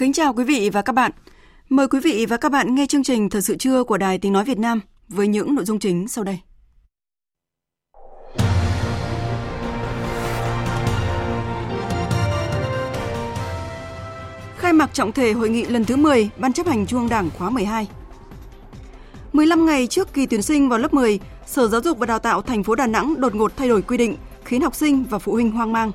Kính chào quý vị và các bạn. Mời quý vị và các bạn nghe chương trình Thời sự trưa của Đài Tiếng Nói Việt Nam với những nội dung chính sau đây. Khai mạc trọng thể hội nghị lần thứ 10 Ban chấp hành Trung Đảng khóa 12. 15 ngày trước kỳ tuyển sinh vào lớp 10, Sở Giáo dục và Đào tạo thành phố Đà Nẵng đột ngột thay đổi quy định, khiến học sinh và phụ huynh hoang mang.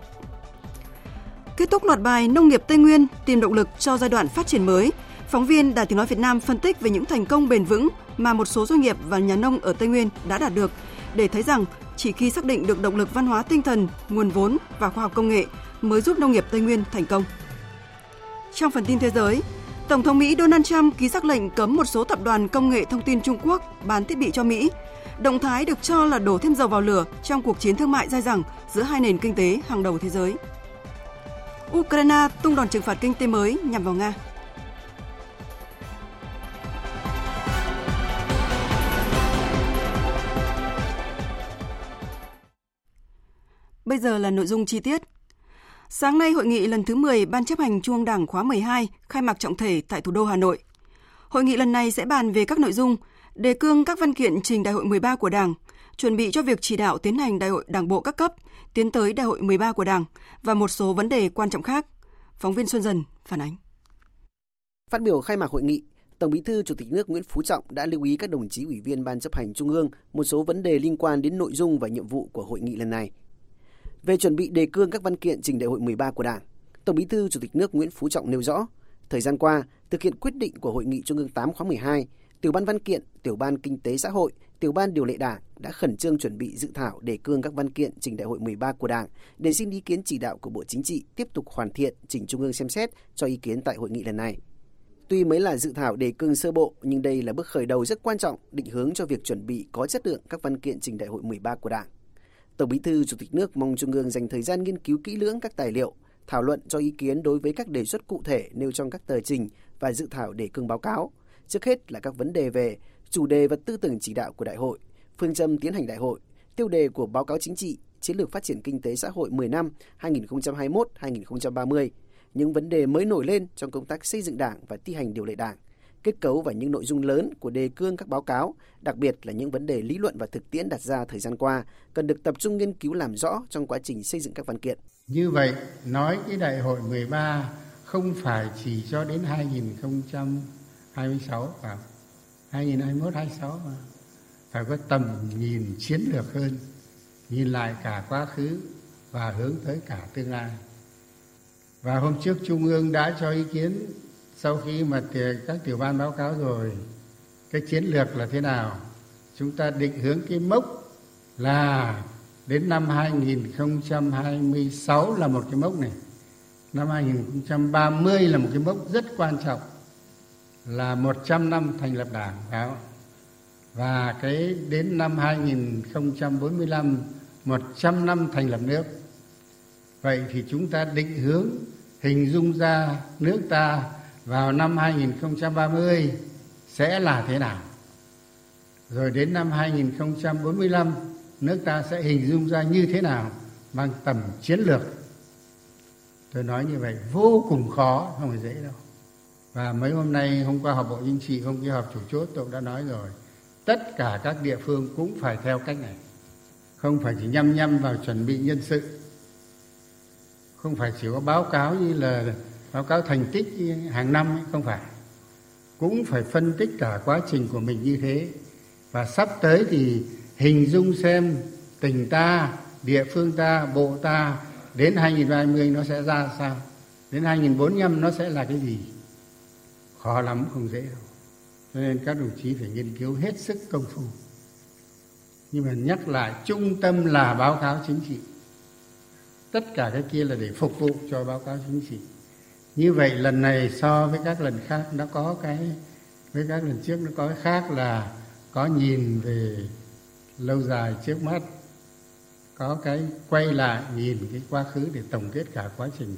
Kết thúc loạt bài Nông nghiệp Tây Nguyên tìm động lực cho giai đoạn phát triển mới, phóng viên Đài Tiếng nói Việt Nam phân tích về những thành công bền vững mà một số doanh nghiệp và nhà nông ở Tây Nguyên đã đạt được để thấy rằng chỉ khi xác định được động lực văn hóa tinh thần, nguồn vốn và khoa học công nghệ mới giúp nông nghiệp Tây Nguyên thành công. Trong phần tin thế giới, Tổng thống Mỹ Donald Trump ký sắc lệnh cấm một số tập đoàn công nghệ thông tin Trung Quốc bán thiết bị cho Mỹ. Động thái được cho là đổ thêm dầu vào lửa trong cuộc chiến thương mại dai dẳng giữa hai nền kinh tế hàng đầu thế giới. Ukraine tung đòn trừng phạt kinh tế mới nhằm vào Nga. Bây giờ là nội dung chi tiết. Sáng nay, hội nghị lần thứ 10 Ban chấp hành Trung ương Đảng khóa 12 khai mạc trọng thể tại thủ đô Hà Nội. Hội nghị lần này sẽ bàn về các nội dung đề cương các văn kiện trình Đại hội 13 của Đảng, chuẩn bị cho việc chỉ đạo tiến hành Đại hội Đảng bộ các cấp, tiến tới Đại hội 13 của Đảng và một số vấn đề quan trọng khác. Phóng viên Xuân Dần phản ánh. Phát biểu khai mạc hội nghị, Tổng Bí thư Chủ tịch nước Nguyễn Phú Trọng đã lưu ý các đồng chí ủy viên Ban chấp hành Trung ương một số vấn đề liên quan đến nội dung và nhiệm vụ của hội nghị lần này. Về chuẩn bị đề cương các văn kiện trình đại hội 13 của Đảng, Tổng Bí thư Chủ tịch nước Nguyễn Phú Trọng nêu rõ, thời gian qua, thực hiện quyết định của Hội nghị Trung ương 8 khóa 12, Tiểu ban văn kiện, Tiểu ban Kinh tế xã hội, Tiểu ban Điều lệ Đảng đã khẩn trương chuẩn bị dự thảo đề cương các văn kiện trình đại hội 13 của Đảng để xin ý kiến chỉ đạo của Bộ Chính trị tiếp tục hoàn thiện trình Trung ương xem xét cho ý kiến tại hội nghị lần này. Tuy mới là dự thảo đề cương sơ bộ, nhưng đây là bước khởi đầu rất quan trọng định hướng cho việc chuẩn bị có chất lượng các văn kiện trình đại hội 13 của Đảng. Tổng Bí thư Chủ tịch nước mong Trung ương dành thời gian nghiên cứu kỹ lưỡng các tài liệu, thảo luận cho ý kiến đối với các đề xuất cụ thể nêu trong các tờ trình và dự thảo đề cương báo cáo. Trước hết là các vấn đề về chủ đề và tư tưởng chỉ đạo của đại hội, phương châm tiến hành đại hội, tiêu đề của báo cáo chính trị, chiến lược phát triển kinh tế xã hội 10 năm 2021-2030, những vấn đề mới nổi lên trong công tác xây dựng Đảng và thi hành điều lệ Đảng, kết cấu và những nội dung lớn của đề cương các báo cáo, đặc biệt là những vấn đề lý luận và thực tiễn đặt ra thời gian qua, cần được tập trung nghiên cứu làm rõ trong quá trình xây dựng các văn kiện. Như vậy, nói cái đại hội 13 không phải chỉ cho đến 2026 phải 2021 26 mà phải có tầm nhìn chiến lược hơn, nhìn lại cả quá khứ và hướng tới cả tương lai. Và hôm trước Trung ương đã cho ý kiến sau khi mà các tiểu ban báo cáo rồi cái chiến lược là thế nào chúng ta định hướng cái mốc là đến năm 2026 là một cái mốc này năm 2030 là một cái mốc rất quan trọng là 100 năm thành lập đảng. Phải không? và cái đến năm 2045 100 năm thành lập nước. Vậy thì chúng ta định hướng, hình dung ra nước ta vào năm 2030 sẽ là thế nào? Rồi đến năm 2045 nước ta sẽ hình dung ra như thế nào, mang tầm chiến lược? Tôi nói như vậy vô cùng khó, không phải dễ đâu và mấy hôm nay hôm qua họp bộ chính trị, hôm kia họp chủ chốt, tôi đã nói rồi. Tất cả các địa phương cũng phải theo cách này. Không phải chỉ nhăm nhăm vào chuẩn bị nhân sự. Không phải chỉ có báo cáo như là báo cáo thành tích hàng năm không phải. Cũng phải phân tích cả quá trình của mình như thế. Và sắp tới thì hình dung xem tỉnh ta, địa phương ta, bộ ta đến 2030 nó sẽ ra sao? Đến 2045 nó sẽ là cái gì? Khó lắm không dễ đâu. Cho nên các đồng chí phải nghiên cứu hết sức công phu. Nhưng mà nhắc lại trung tâm là báo cáo chính trị. Tất cả cái kia là để phục vụ cho báo cáo chính trị. Như vậy lần này so với các lần khác nó có cái với các lần trước nó có cái khác là có nhìn về lâu dài trước mắt có cái quay lại nhìn cái quá khứ để tổng kết cả quá trình.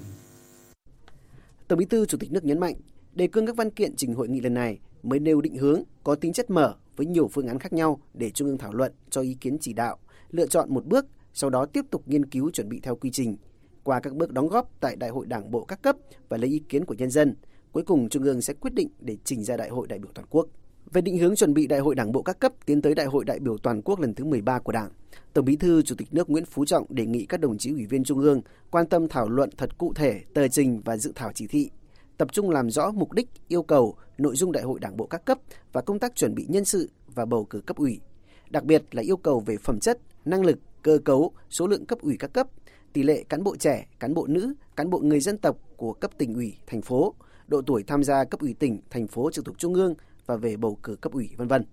Tổng Bí thư Chủ tịch nước nhấn mạnh, đề cương các văn kiện trình hội nghị lần này mới nêu định hướng có tính chất mở với nhiều phương án khác nhau để Trung ương thảo luận cho ý kiến chỉ đạo, lựa chọn một bước, sau đó tiếp tục nghiên cứu chuẩn bị theo quy trình. Qua các bước đóng góp tại Đại hội Đảng bộ các cấp và lấy ý kiến của nhân dân, cuối cùng Trung ương sẽ quyết định để trình ra Đại hội đại biểu toàn quốc. Về định hướng chuẩn bị Đại hội Đảng bộ các cấp tiến tới Đại hội đại biểu toàn quốc lần thứ 13 của Đảng, Tổng Bí thư Chủ tịch nước Nguyễn Phú Trọng đề nghị các đồng chí ủy viên Trung ương quan tâm thảo luận thật cụ thể tờ trình và dự thảo chỉ thị, tập trung làm rõ mục đích, yêu cầu, nội dung Đại hội Đảng bộ các cấp và công tác chuẩn bị nhân sự và bầu cử cấp ủy. Đặc biệt là yêu cầu về phẩm chất, năng lực, cơ cấu, số lượng cấp ủy các cấp, tỷ lệ cán bộ trẻ, cán bộ nữ, cán bộ người dân tộc của cấp tỉnh ủy, thành phố, độ tuổi tham gia cấp ủy tỉnh, thành phố trực thuộc trung ương và về bầu cử cấp ủy vân vân.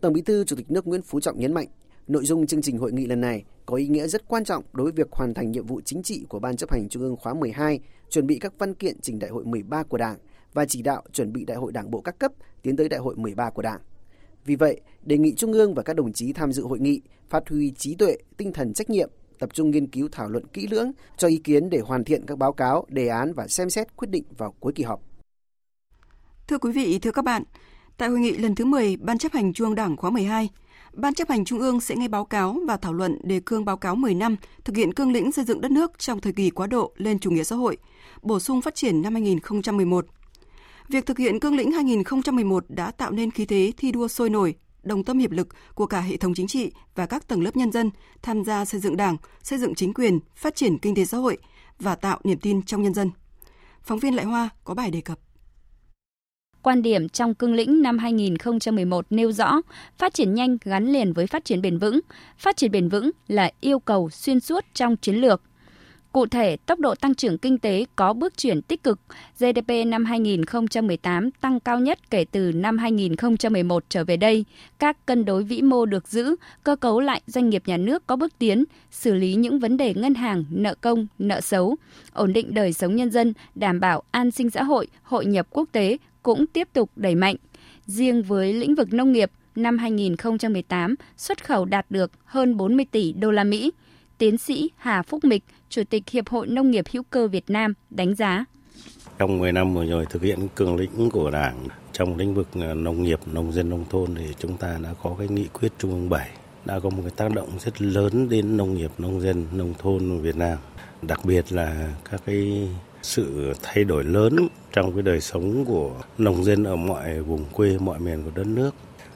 Tổng Bí thư Chủ tịch nước Nguyễn Phú Trọng nhấn mạnh, nội dung chương trình hội nghị lần này có ý nghĩa rất quan trọng đối với việc hoàn thành nhiệm vụ chính trị của Ban chấp hành Trung ương khóa 12, chuẩn bị các văn kiện trình Đại hội 13 của Đảng và chỉ đạo chuẩn bị Đại hội Đảng bộ các cấp tiến tới Đại hội 13 của Đảng. Vì vậy, đề nghị Trung ương và các đồng chí tham dự hội nghị phát huy trí tuệ, tinh thần trách nhiệm, tập trung nghiên cứu thảo luận kỹ lưỡng, cho ý kiến để hoàn thiện các báo cáo, đề án và xem xét quyết định vào cuối kỳ họp. Thưa quý vị, thưa các bạn, tại hội nghị lần thứ 10 Ban chấp hành Trung ương Đảng khóa 12, Ban chấp hành Trung ương sẽ nghe báo cáo và thảo luận đề cương báo cáo 10 năm thực hiện cương lĩnh xây dựng đất nước trong thời kỳ quá độ lên chủ nghĩa xã hội, bổ sung phát triển năm 2011. Việc thực hiện cương lĩnh 2011 đã tạo nên khí thế thi đua sôi nổi, đồng tâm hiệp lực của cả hệ thống chính trị và các tầng lớp nhân dân tham gia xây dựng Đảng, xây dựng chính quyền, phát triển kinh tế xã hội và tạo niềm tin trong nhân dân. Phóng viên Lại Hoa có bài đề cập. Quan điểm trong cương lĩnh năm 2011 nêu rõ, phát triển nhanh gắn liền với phát triển bền vững. Phát triển bền vững là yêu cầu xuyên suốt trong chiến lược. Cụ thể, tốc độ tăng trưởng kinh tế có bước chuyển tích cực. GDP năm 2018 tăng cao nhất kể từ năm 2011 trở về đây. Các cân đối vĩ mô được giữ, cơ cấu lại doanh nghiệp nhà nước có bước tiến, xử lý những vấn đề ngân hàng, nợ công, nợ xấu, ổn định đời sống nhân dân, đảm bảo an sinh xã hội, hội nhập quốc tế, cũng tiếp tục đẩy mạnh. Riêng với lĩnh vực nông nghiệp, năm 2018 xuất khẩu đạt được hơn 40 tỷ đô la Mỹ. Tiến sĩ Hà Phúc Mịch, Chủ tịch Hiệp hội Nông nghiệp hữu cơ Việt Nam đánh giá. Trong 10 năm vừa rồi thực hiện cường lĩnh của Đảng trong lĩnh vực ờ, nông nghiệp, nông dân, nông thôn thì chúng ta đã có cái nghị quyết Trung ương 7 đã có một cái tác động rất lớn đến nông nghiệp, nông dân, nông thôn Việt Nam. Đặc biệt là các cái sự thay đổi lớn trong cái đời sống của nông dân ở mọi vùng quê, mọi miền của đất nước,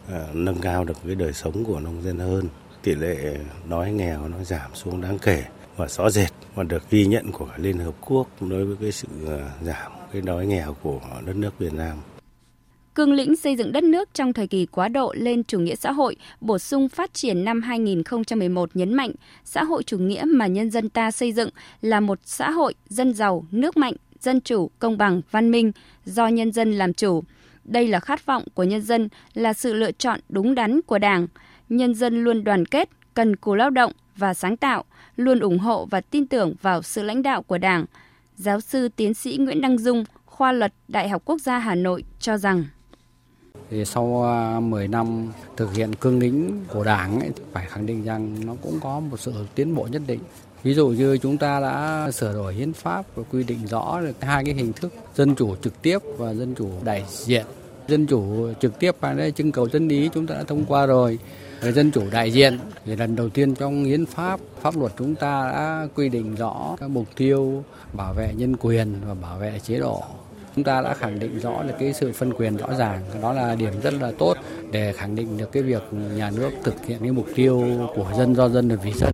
à, nâng cao được cái đời sống của nông dân hơn. Tỷ lệ đói nghèo nó giảm xuống đáng kể và rõ rệt và được ghi nhận của Liên Hợp Quốc đối với cái sự à, giảm cái đói nghèo của đất nước Việt Nam. Cương lĩnh xây dựng đất nước trong thời kỳ quá độ lên chủ nghĩa xã hội, bổ sung phát triển năm 2011 nhấn mạnh, xã hội chủ nghĩa mà nhân dân ta xây dựng là một xã hội dân giàu, nước mạnh, dân chủ, công bằng, văn minh, do nhân dân làm chủ. Đây là khát vọng của nhân dân, là sự lựa chọn đúng đắn của Đảng. Nhân dân luôn đoàn kết, cần cù lao động và sáng tạo, luôn ủng hộ và tin tưởng vào sự lãnh đạo của Đảng. Giáo sư tiến sĩ Nguyễn Đăng Dung, khoa luật Đại học Quốc gia Hà Nội cho rằng thì sau à, 10 năm thực hiện cương lĩnh của Đảng ấy, phải khẳng định rằng nó cũng có một sự tiến bộ nhất định. Ví dụ như chúng ta đã sửa đổi hiến pháp và quy định rõ được hai cái hình thức dân chủ trực tiếp và dân chủ đại diện. Dân chủ trực tiếp và đây trưng cầu dân ý chúng ta đã thông qua rồi. Về dân chủ đại diện thì lần đầu tiên trong hiến pháp pháp luật chúng ta đã quy định rõ các mục tiêu bảo vệ nhân quyền và bảo vệ chế độ chúng ta đã khẳng định rõ được cái sự phân quyền rõ ràng đó là điểm rất là tốt để khẳng định được cái việc nhà nước thực hiện cái mục tiêu của dân do dân và vì dân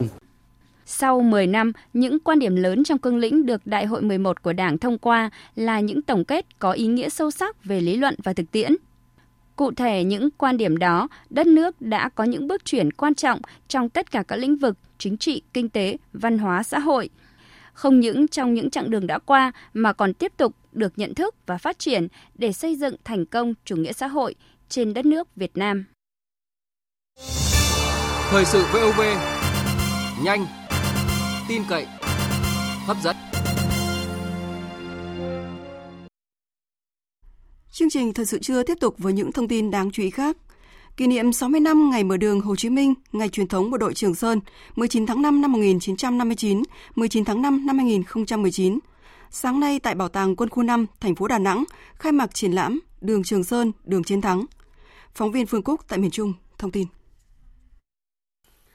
sau 10 năm, những quan điểm lớn trong cương lĩnh được Đại hội 11 của Đảng thông qua là những tổng kết có ý nghĩa sâu sắc về lý luận và thực tiễn. Cụ thể những quan điểm đó, đất nước đã có những bước chuyển quan trọng trong tất cả các lĩnh vực chính trị, kinh tế, văn hóa, xã hội. không những trong những chặng đường đã qua mà còn tiếp tục được nhận thức và phát triển để xây dựng thành công chủ nghĩa xã hội trên đất nước Việt Nam. Thời sự VOV nhanh, tin cậy, hấp dẫn. Chương trình Thời sự trưa tiếp tục với những thông tin đáng chú ý khác. Kỷ niệm 60 năm ngày mở đường Hồ Chí Minh, ngày truyền thống bộ đội Trường Sơn, 19 tháng 5 năm 1959, 19 tháng 5 năm 2019. Sáng nay tại Bảo tàng Quân khu 5, thành phố Đà Nẵng, khai mạc triển lãm Đường Trường Sơn, Đường Chiến Thắng. Phóng viên Phương Cúc tại miền Trung thông tin.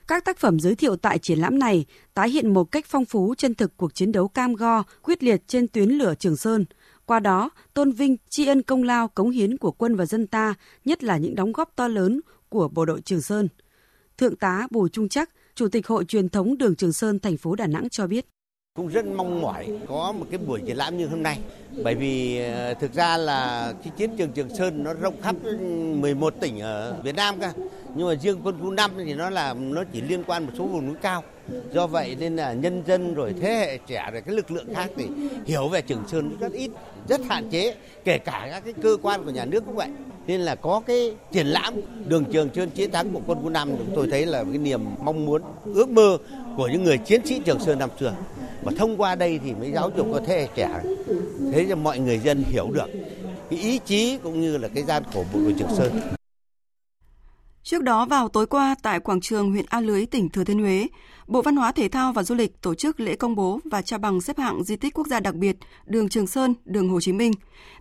Các tác phẩm giới thiệu tại triển lãm này tái hiện một cách phong phú chân thực cuộc chiến đấu cam go, quyết liệt trên tuyến lửa Trường Sơn. Qua đó, tôn vinh tri ân công lao cống hiến của quân và dân ta, nhất là những đóng góp to lớn của bộ đội Trường Sơn. Thượng tá Bùi Trung Chắc, Chủ tịch Hội truyền thống Đường Trường Sơn thành phố Đà Nẵng cho biết cũng rất mong mỏi có một cái buổi triển lãm như hôm nay. Bởi vì ờ, thực ra là cái chiến trường Trường Sơn nó rộng khắp 11 tỉnh ở Việt Nam cả nhưng mà riêng quân khu 5 thì nó là, nó chỉ liên quan một số vùng núi cao. Do vậy nên là nhân dân rồi thế hệ trẻ rồi cái lực lượng khác thì hiểu về Trường Sơn rất ít, rất hạn chế. Kể cả các cái cơ quan của nhà nước cũng vậy. Nên là có cái triển lãm đường trường sơn chiến thắng của quân khu 5 chúng tôi thấy là cái niềm mong muốn, ước mơ của những người chiến sĩ Trường Sơn năm xưa và thông qua đây thì mới giáo dục cho thế hệ trẻ thế cho mọi người dân hiểu được cái ý chí cũng như là cái gian khổ bộ đội Trường Sơn. Trước đó vào tối qua tại quảng trường huyện A Lưới, tỉnh Thừa Thiên Huế, Bộ Văn hóa Thể thao và Du lịch tổ chức lễ công bố và trao bằng xếp hạng di tích quốc gia đặc biệt đường Trường Sơn, đường Hồ Chí Minh,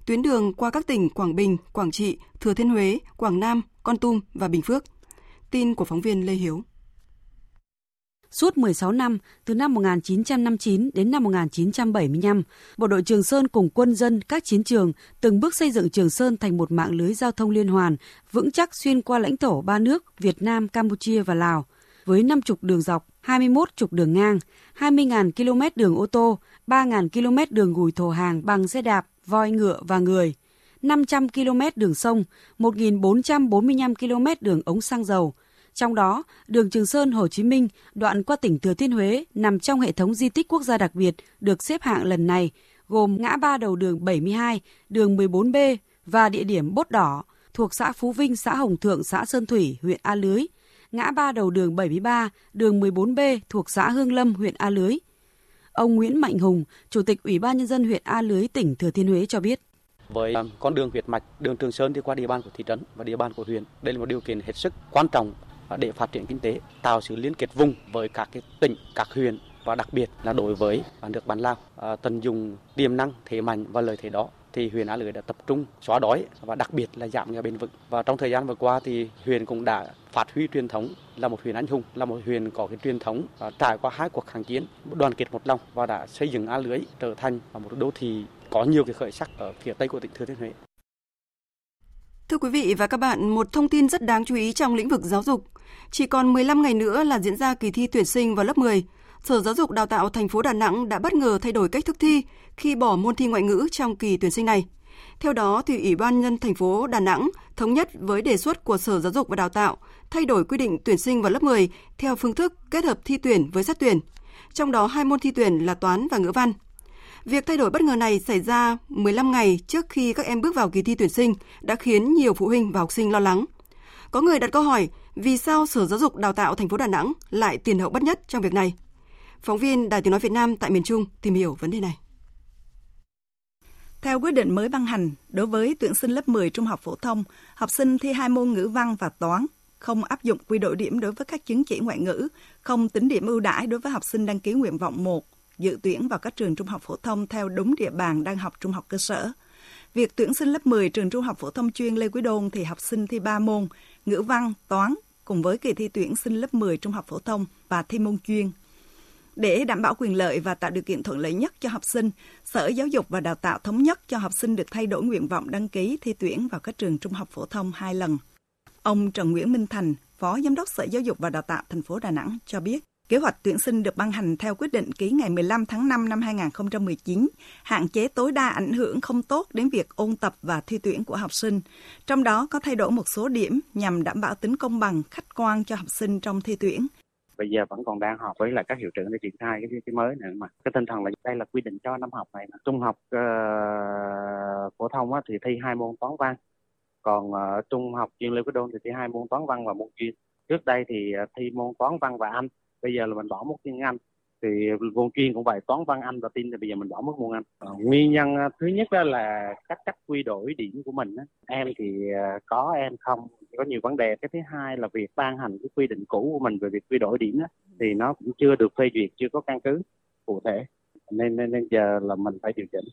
tuyến đường qua các tỉnh Quảng Bình, Quảng Trị, Thừa Thiên Huế, Quảng Nam, Con Tum và Bình Phước. Tin của phóng viên Lê Hiếu. Suốt 16 năm, từ năm 1959 đến năm 1975, Bộ đội Trường Sơn cùng quân dân các chiến trường từng bước xây dựng Trường Sơn thành một mạng lưới giao thông liên hoàn, vững chắc xuyên qua lãnh thổ ba nước Việt Nam, Campuchia và Lào, với 50 đường dọc, 21 trục đường ngang, 20.000 km đường ô tô, 3.000 km đường gùi thổ hàng bằng xe đạp, voi ngựa và người, 500 km đường sông, 1.445 km đường ống xăng dầu, trong đó, đường Trường Sơn Hồ Chí Minh đoạn qua tỉnh Thừa Thiên Huế nằm trong hệ thống di tích quốc gia đặc biệt được xếp hạng lần này, gồm ngã ba đầu đường 72, đường 14B và địa điểm Bốt Đỏ thuộc xã Phú Vinh, xã Hồng Thượng, xã Sơn Thủy, huyện A Lưới, ngã ba đầu đường 73, đường 14B thuộc xã Hương Lâm, huyện A Lưới. Ông Nguyễn Mạnh Hùng, Chủ tịch Ủy ban Nhân dân huyện A Lưới, tỉnh Thừa Thiên Huế cho biết với à, con đường huyết mạch đường Trường Sơn đi qua địa bàn của thị trấn và địa bàn của huyện. Đây là một điều kiện hết sức quan trọng để phát triển kinh tế, tạo sự liên kết vùng với các cái tỉnh, các huyện và đặc biệt là đối với nước bạn Lào à, tận dụng tiềm năng, thế mạnh và lợi thế đó thì huyện A Lưới đã tập trung xóa đói và đặc biệt là giảm nghèo bền vững. Và trong thời gian vừa qua thì huyện cũng đã phát huy truyền thống là một huyện anh hùng, là một huyện có cái truyền thống à, trải qua hai cuộc kháng chiến, đoàn kết một lòng và đã xây dựng A Lưới trở thành một đô thị có nhiều cái khởi sắc ở phía tây của tỉnh Thừa Thiên Huế. Thưa quý vị và các bạn, một thông tin rất đáng chú ý trong lĩnh vực giáo dục. Chỉ còn 15 ngày nữa là diễn ra kỳ thi tuyển sinh vào lớp 10. Sở Giáo dục Đào tạo thành phố Đà Nẵng đã bất ngờ thay đổi cách thức thi khi bỏ môn thi ngoại ngữ trong kỳ tuyển sinh này. Theo đó, thì Ủy ban nhân thành phố Đà Nẵng thống nhất với đề xuất của Sở Giáo dục và Đào tạo thay đổi quy định tuyển sinh vào lớp 10 theo phương thức kết hợp thi tuyển với xét tuyển. Trong đó hai môn thi tuyển là toán và ngữ văn. Việc thay đổi bất ngờ này xảy ra 15 ngày trước khi các em bước vào kỳ thi tuyển sinh đã khiến nhiều phụ huynh và học sinh lo lắng. Có người đặt câu hỏi vì sao Sở Giáo dục Đào tạo thành phố Đà Nẵng lại tiền hậu bất nhất trong việc này? Phóng viên Đài Tiếng Nói Việt Nam tại miền Trung tìm hiểu vấn đề này. Theo quyết định mới ban hành, đối với tuyển sinh lớp 10 trung học phổ thông, học sinh thi hai môn ngữ văn và toán không áp dụng quy đổi điểm đối với các chứng chỉ ngoại ngữ, không tính điểm ưu đãi đối với học sinh đăng ký nguyện vọng 1, dự tuyển vào các trường trung học phổ thông theo đúng địa bàn đang học trung học cơ sở. Việc tuyển sinh lớp 10 trường trung học phổ thông chuyên Lê Quý Đôn thì học sinh thi 3 môn, ngữ văn, toán, cùng với kỳ thi tuyển sinh lớp 10 trung học phổ thông và thi môn chuyên. Để đảm bảo quyền lợi và tạo điều kiện thuận lợi nhất cho học sinh, Sở Giáo dục và Đào tạo thống nhất cho học sinh được thay đổi nguyện vọng đăng ký thi tuyển vào các trường trung học phổ thông hai lần. Ông Trần Nguyễn Minh Thành, Phó Giám đốc Sở Giáo dục và Đào tạo thành phố Đà Nẵng cho biết, Kế hoạch tuyển sinh được ban hành theo quyết định ký ngày 15 tháng 5 năm 2019, hạn chế tối đa ảnh hưởng không tốt đến việc ôn tập và thi tuyển của học sinh. Trong đó có thay đổi một số điểm nhằm đảm bảo tính công bằng, khách quan cho học sinh trong thi tuyển. bây giờ vẫn còn đang họp với lại các hiệu trưởng để triển khai cái cái mới nữa mà cái tinh thần là đây là quy định cho năm học này mà. trung học uh, phổ thông á, thì thi hai môn toán văn còn uh, trung học chuyên lưu cái Đôn thì thi hai môn toán văn và môn chuyên trước đây thì uh, thi môn toán văn và anh bây giờ là mình bỏ môn tiếng anh. Thì môn chuyên cũng vậy toán văn anh và tin thì bây giờ mình bỏ mất môn anh. À, nguyên nhân thứ nhất đó là cách cách quy đổi điểm của mình em thì có em không có nhiều vấn đề. Cái thứ hai là việc ban hành cái quy định cũ của mình về việc quy đổi điểm đó, thì nó cũng chưa được phê duyệt chưa có căn cứ cụ thể. Nên, nên nên giờ là mình phải điều chỉnh.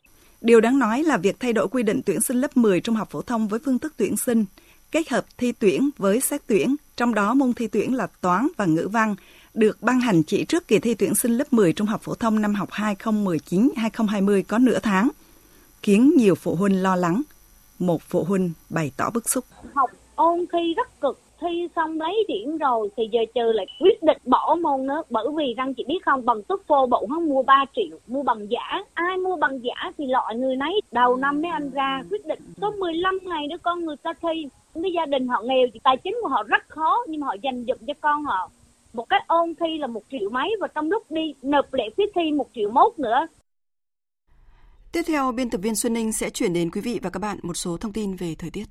Điều đáng nói là việc thay đổi quy định tuyển sinh lớp 10 trung học phổ thông với phương thức tuyển sinh, kết hợp thi tuyển với xét tuyển, trong đó môn thi tuyển là toán và ngữ văn, được ban hành chỉ trước kỳ thi tuyển sinh lớp 10 trung học phổ thông năm học 2019-2020 có nửa tháng, khiến nhiều phụ huynh lo lắng. Một phụ huynh bày tỏ bức xúc. Học ôn thi rất cực, thi xong lấy điểm rồi thì giờ trừ lại quyết định bỏ môn nữa bởi vì răng chị biết không bằng tốt phô bộ không mua 3 triệu mua bằng giả ai mua bằng giả thì loại người nấy đầu năm mấy anh ra quyết định có 15 ngày nữa con người ta thi cái gia đình họ nghèo tài chính của họ rất khó nhưng mà họ dành dụm cho con họ một cái ôn thi là một triệu mấy và trong lúc đi nộp lệ phí thi một triệu mốt nữa Tiếp theo, biên tập viên Xuân Ninh sẽ chuyển đến quý vị và các bạn một số thông tin về thời tiết.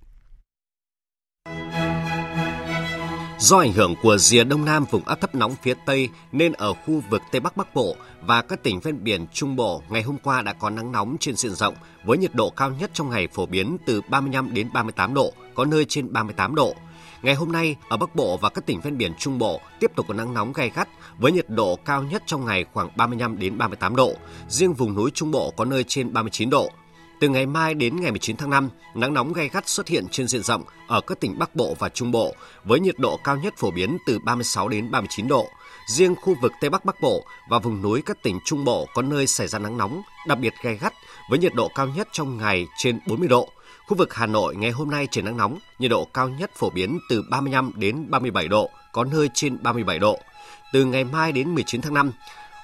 Do ảnh hưởng của rìa đông nam vùng áp thấp nóng phía Tây nên ở khu vực Tây Bắc Bắc Bộ và các tỉnh ven biển Trung Bộ ngày hôm qua đã có nắng nóng trên diện rộng với nhiệt độ cao nhất trong ngày phổ biến từ 35 đến 38 độ, có nơi trên 38 độ. Ngày hôm nay, ở Bắc Bộ và các tỉnh ven biển Trung Bộ tiếp tục có nắng nóng gay gắt với nhiệt độ cao nhất trong ngày khoảng 35 đến 38 độ. Riêng vùng núi Trung Bộ có nơi trên 39 độ. Từ ngày mai đến ngày 19 tháng 5, nắng nóng gay gắt xuất hiện trên diện rộng ở các tỉnh Bắc Bộ và Trung Bộ với nhiệt độ cao nhất phổ biến từ 36 đến 39 độ. Riêng khu vực Tây Bắc Bắc Bộ và vùng núi các tỉnh Trung Bộ có nơi xảy ra nắng nóng, đặc biệt gay gắt với nhiệt độ cao nhất trong ngày trên 40 độ. Khu vực Hà Nội ngày hôm nay trời nắng nóng, nhiệt độ cao nhất phổ biến từ 35 đến 37 độ, có nơi trên 37 độ. Từ ngày mai đến 19 tháng 5,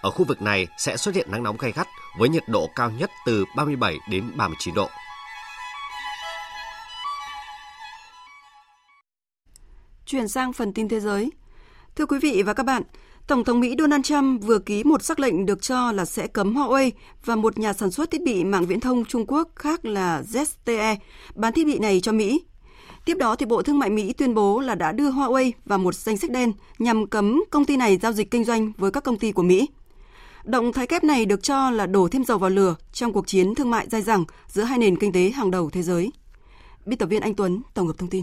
ở khu vực này sẽ xuất hiện nắng nóng gay gắt với nhiệt độ cao nhất từ 37 đến 39 độ. Chuyển sang phần tin thế giới. Thưa quý vị và các bạn, Tổng thống Mỹ Donald Trump vừa ký một sắc lệnh được cho là sẽ cấm Huawei và một nhà sản xuất thiết bị mạng viễn thông Trung Quốc khác là ZTE bán thiết bị này cho Mỹ. Tiếp đó thì Bộ Thương mại Mỹ tuyên bố là đã đưa Huawei vào một danh sách đen nhằm cấm công ty này giao dịch kinh doanh với các công ty của Mỹ. Động thái kép này được cho là đổ thêm dầu vào lửa trong cuộc chiến thương mại dai dẳng giữa hai nền kinh tế hàng đầu thế giới. Biên tập viên Anh Tuấn tổng hợp thông tin.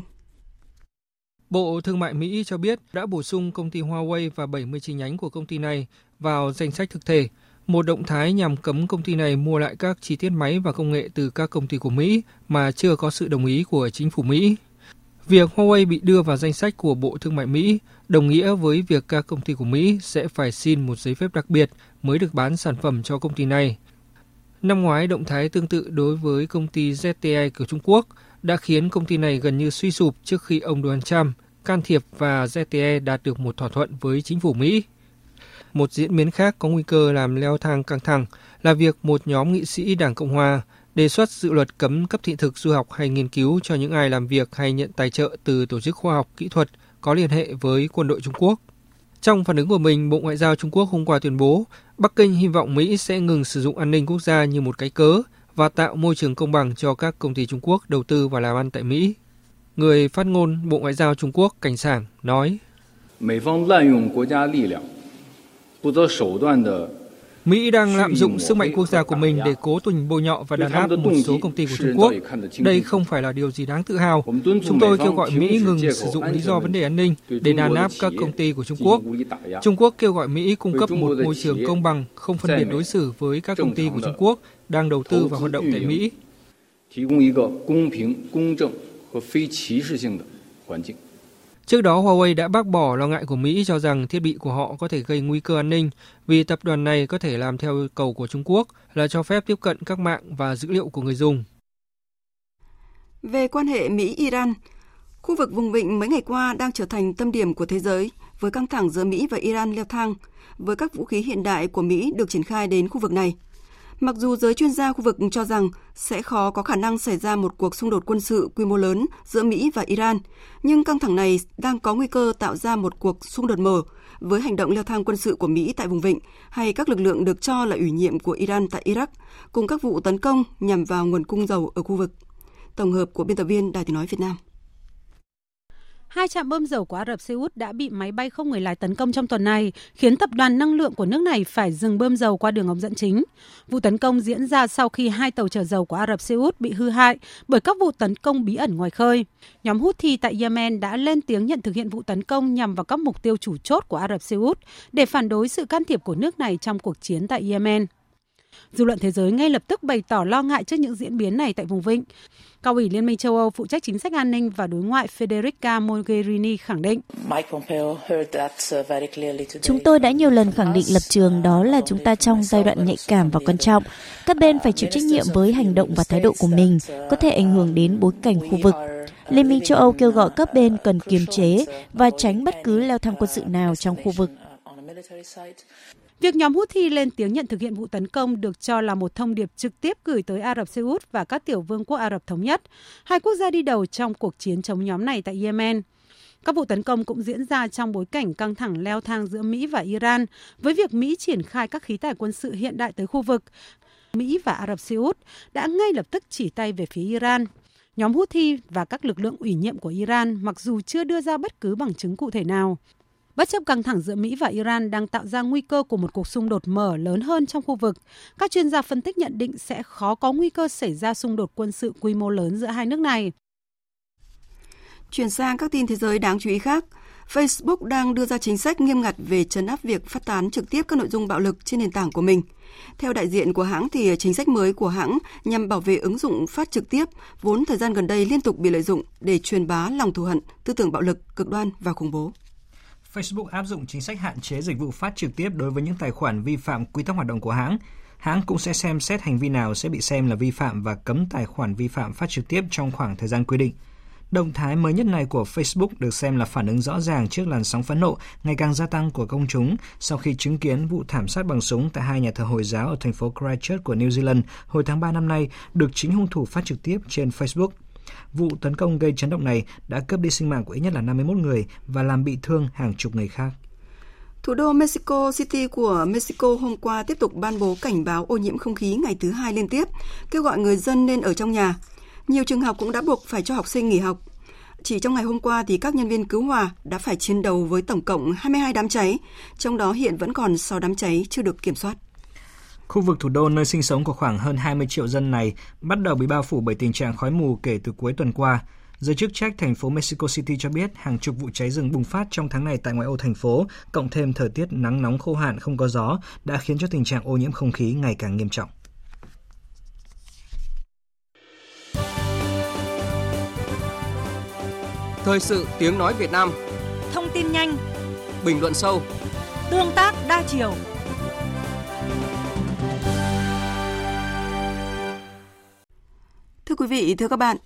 Bộ Thương mại Mỹ cho biết đã bổ sung công ty Huawei và 70 chi nhánh của công ty này vào danh sách thực thể, một động thái nhằm cấm công ty này mua lại các chi tiết máy và công nghệ từ các công ty của Mỹ mà chưa có sự đồng ý của chính phủ Mỹ. Việc Huawei bị đưa vào danh sách của Bộ Thương mại Mỹ đồng nghĩa với việc các công ty của Mỹ sẽ phải xin một giấy phép đặc biệt mới được bán sản phẩm cho công ty này. Năm ngoái, động thái tương tự đối với công ty ZTE của Trung Quốc đã khiến công ty này gần như suy sụp trước khi ông Donald Trump can thiệp và ZTE đạt được một thỏa thuận với chính phủ Mỹ. Một diễn biến khác có nguy cơ làm leo thang căng thẳng là việc một nhóm nghị sĩ Đảng Cộng Hòa đề xuất dự luật cấm cấp thị thực du học hay nghiên cứu cho những ai làm việc hay nhận tài trợ từ tổ chức khoa học kỹ thuật có liên hệ với quân đội Trung Quốc. Trong phản ứng của mình, Bộ Ngoại giao Trung Quốc hôm qua tuyên bố Bắc Kinh hy vọng Mỹ sẽ ngừng sử dụng an ninh quốc gia như một cái cớ và tạo môi trường công bằng cho các công ty Trung Quốc đầu tư và làm ăn tại Mỹ. Người phát ngôn Bộ Ngoại giao Trung Quốc Cảnh Sảng nói Mỹ đang lạm dụng sức mạnh quốc gia của mình để cố tình bôi nhọ và đàn áp một số công ty của Trung Quốc. Đây không phải là điều gì đáng tự hào. Chúng tôi kêu gọi Mỹ ngừng sử dụng lý do vấn đề an ninh để đàn áp các công ty của Trung Quốc. Trung Quốc kêu gọi Mỹ cung cấp một môi trường công bằng, không phân biệt đối xử với các công ty của Trung Quốc đang đầu tư và hoạt động tại Mỹ. Trước đó, Huawei đã bác bỏ lo ngại của Mỹ cho rằng thiết bị của họ có thể gây nguy cơ an ninh vì tập đoàn này có thể làm theo yêu cầu của Trung Quốc là cho phép tiếp cận các mạng và dữ liệu của người dùng. Về quan hệ Mỹ-Iran, khu vực vùng vịnh mấy ngày qua đang trở thành tâm điểm của thế giới với căng thẳng giữa Mỹ và Iran leo thang, với các vũ khí hiện đại của Mỹ được triển khai đến khu vực này. Mặc dù giới chuyên gia khu vực cho rằng sẽ khó có khả năng xảy ra một cuộc xung đột quân sự quy mô lớn giữa Mỹ và Iran, nhưng căng thẳng này đang có nguy cơ tạo ra một cuộc xung đột mở với hành động leo thang quân sự của Mỹ tại vùng vịnh hay các lực lượng được cho là ủy nhiệm của Iran tại Iraq, cùng các vụ tấn công nhằm vào nguồn cung dầu ở khu vực. Tổng hợp của biên tập viên Đài tiếng nói Việt Nam. Hai trạm bơm dầu của Ả Rập Xê Út đã bị máy bay không người lái tấn công trong tuần này, khiến tập đoàn năng lượng của nước này phải dừng bơm dầu qua đường ống dẫn chính. Vụ tấn công diễn ra sau khi hai tàu chở dầu của Ả Rập Xê Út bị hư hại bởi các vụ tấn công bí ẩn ngoài khơi. Nhóm Houthi tại Yemen đã lên tiếng nhận thực hiện vụ tấn công nhằm vào các mục tiêu chủ chốt của Ả Rập Xê Út để phản đối sự can thiệp của nước này trong cuộc chiến tại Yemen. Dư luận thế giới ngay lập tức bày tỏ lo ngại trước những diễn biến này tại vùng vịnh. Cao ủy Liên minh châu Âu phụ trách chính sách an ninh và đối ngoại Federica Mogherini khẳng định. Chúng tôi đã nhiều lần khẳng định lập trường đó là chúng ta trong giai đoạn nhạy cảm và quan trọng. Các bên phải chịu trách nhiệm với hành động và thái độ của mình, có thể ảnh hưởng đến bối cảnh khu vực. Liên minh châu Âu kêu gọi các bên cần kiềm chế và tránh bất cứ leo thang quân sự nào trong khu vực. Việc nhóm Houthi lên tiếng nhận thực hiện vụ tấn công được cho là một thông điệp trực tiếp gửi tới Ả Rập Xê Út và các tiểu vương quốc Ả Rập Thống Nhất, hai quốc gia đi đầu trong cuộc chiến chống nhóm này tại Yemen. Các vụ tấn công cũng diễn ra trong bối cảnh căng thẳng leo thang giữa Mỹ và Iran, với việc Mỹ triển khai các khí tài quân sự hiện đại tới khu vực. Mỹ và Ả Rập Xê Út đã ngay lập tức chỉ tay về phía Iran. Nhóm Houthi và các lực lượng ủy nhiệm của Iran mặc dù chưa đưa ra bất cứ bằng chứng cụ thể nào. Bất chấp căng thẳng giữa Mỹ và Iran đang tạo ra nguy cơ của một cuộc xung đột mở lớn hơn trong khu vực, các chuyên gia phân tích nhận định sẽ khó có nguy cơ xảy ra xung đột quân sự quy mô lớn giữa hai nước này. Chuyển sang các tin thế giới đáng chú ý khác, Facebook đang đưa ra chính sách nghiêm ngặt về chấn áp việc phát tán trực tiếp các nội dung bạo lực trên nền tảng của mình. Theo đại diện của hãng thì chính sách mới của hãng nhằm bảo vệ ứng dụng phát trực tiếp vốn thời gian gần đây liên tục bị lợi dụng để truyền bá lòng thù hận, tư tưởng bạo lực, cực đoan và khủng bố. Facebook áp dụng chính sách hạn chế dịch vụ phát trực tiếp đối với những tài khoản vi phạm quy tắc hoạt động của hãng. Hãng cũng sẽ xem xét hành vi nào sẽ bị xem là vi phạm và cấm tài khoản vi phạm phát trực tiếp trong khoảng thời gian quy định. Động thái mới nhất này của Facebook được xem là phản ứng rõ ràng trước làn sóng phẫn nộ ngày càng gia tăng của công chúng sau khi chứng kiến vụ thảm sát bằng súng tại hai nhà thờ Hồi giáo ở thành phố Christchurch của New Zealand hồi tháng 3 năm nay được chính hung thủ phát trực tiếp trên Facebook. Vụ tấn công gây chấn động này đã cướp đi sinh mạng của ít nhất là 51 người và làm bị thương hàng chục người khác. Thủ đô Mexico City của Mexico hôm qua tiếp tục ban bố cảnh báo ô nhiễm không khí ngày thứ hai liên tiếp, kêu gọi người dân nên ở trong nhà. Nhiều trường học cũng đã buộc phải cho học sinh nghỉ học. Chỉ trong ngày hôm qua thì các nhân viên cứu hỏa đã phải chiến đấu với tổng cộng 22 đám cháy, trong đó hiện vẫn còn 6 đám cháy chưa được kiểm soát. Khu vực thủ đô nơi sinh sống của khoảng hơn 20 triệu dân này bắt đầu bị bao phủ bởi tình trạng khói mù kể từ cuối tuần qua. Giới chức trách thành phố Mexico City cho biết hàng chục vụ cháy rừng bùng phát trong tháng này tại ngoại ô thành phố, cộng thêm thời tiết nắng nóng khô hạn không có gió, đã khiến cho tình trạng ô nhiễm không khí ngày càng nghiêm trọng. Thời sự tiếng nói Việt Nam Thông tin nhanh Bình luận sâu Tương tác đa chiều Thưa quý vị, thưa các bạn,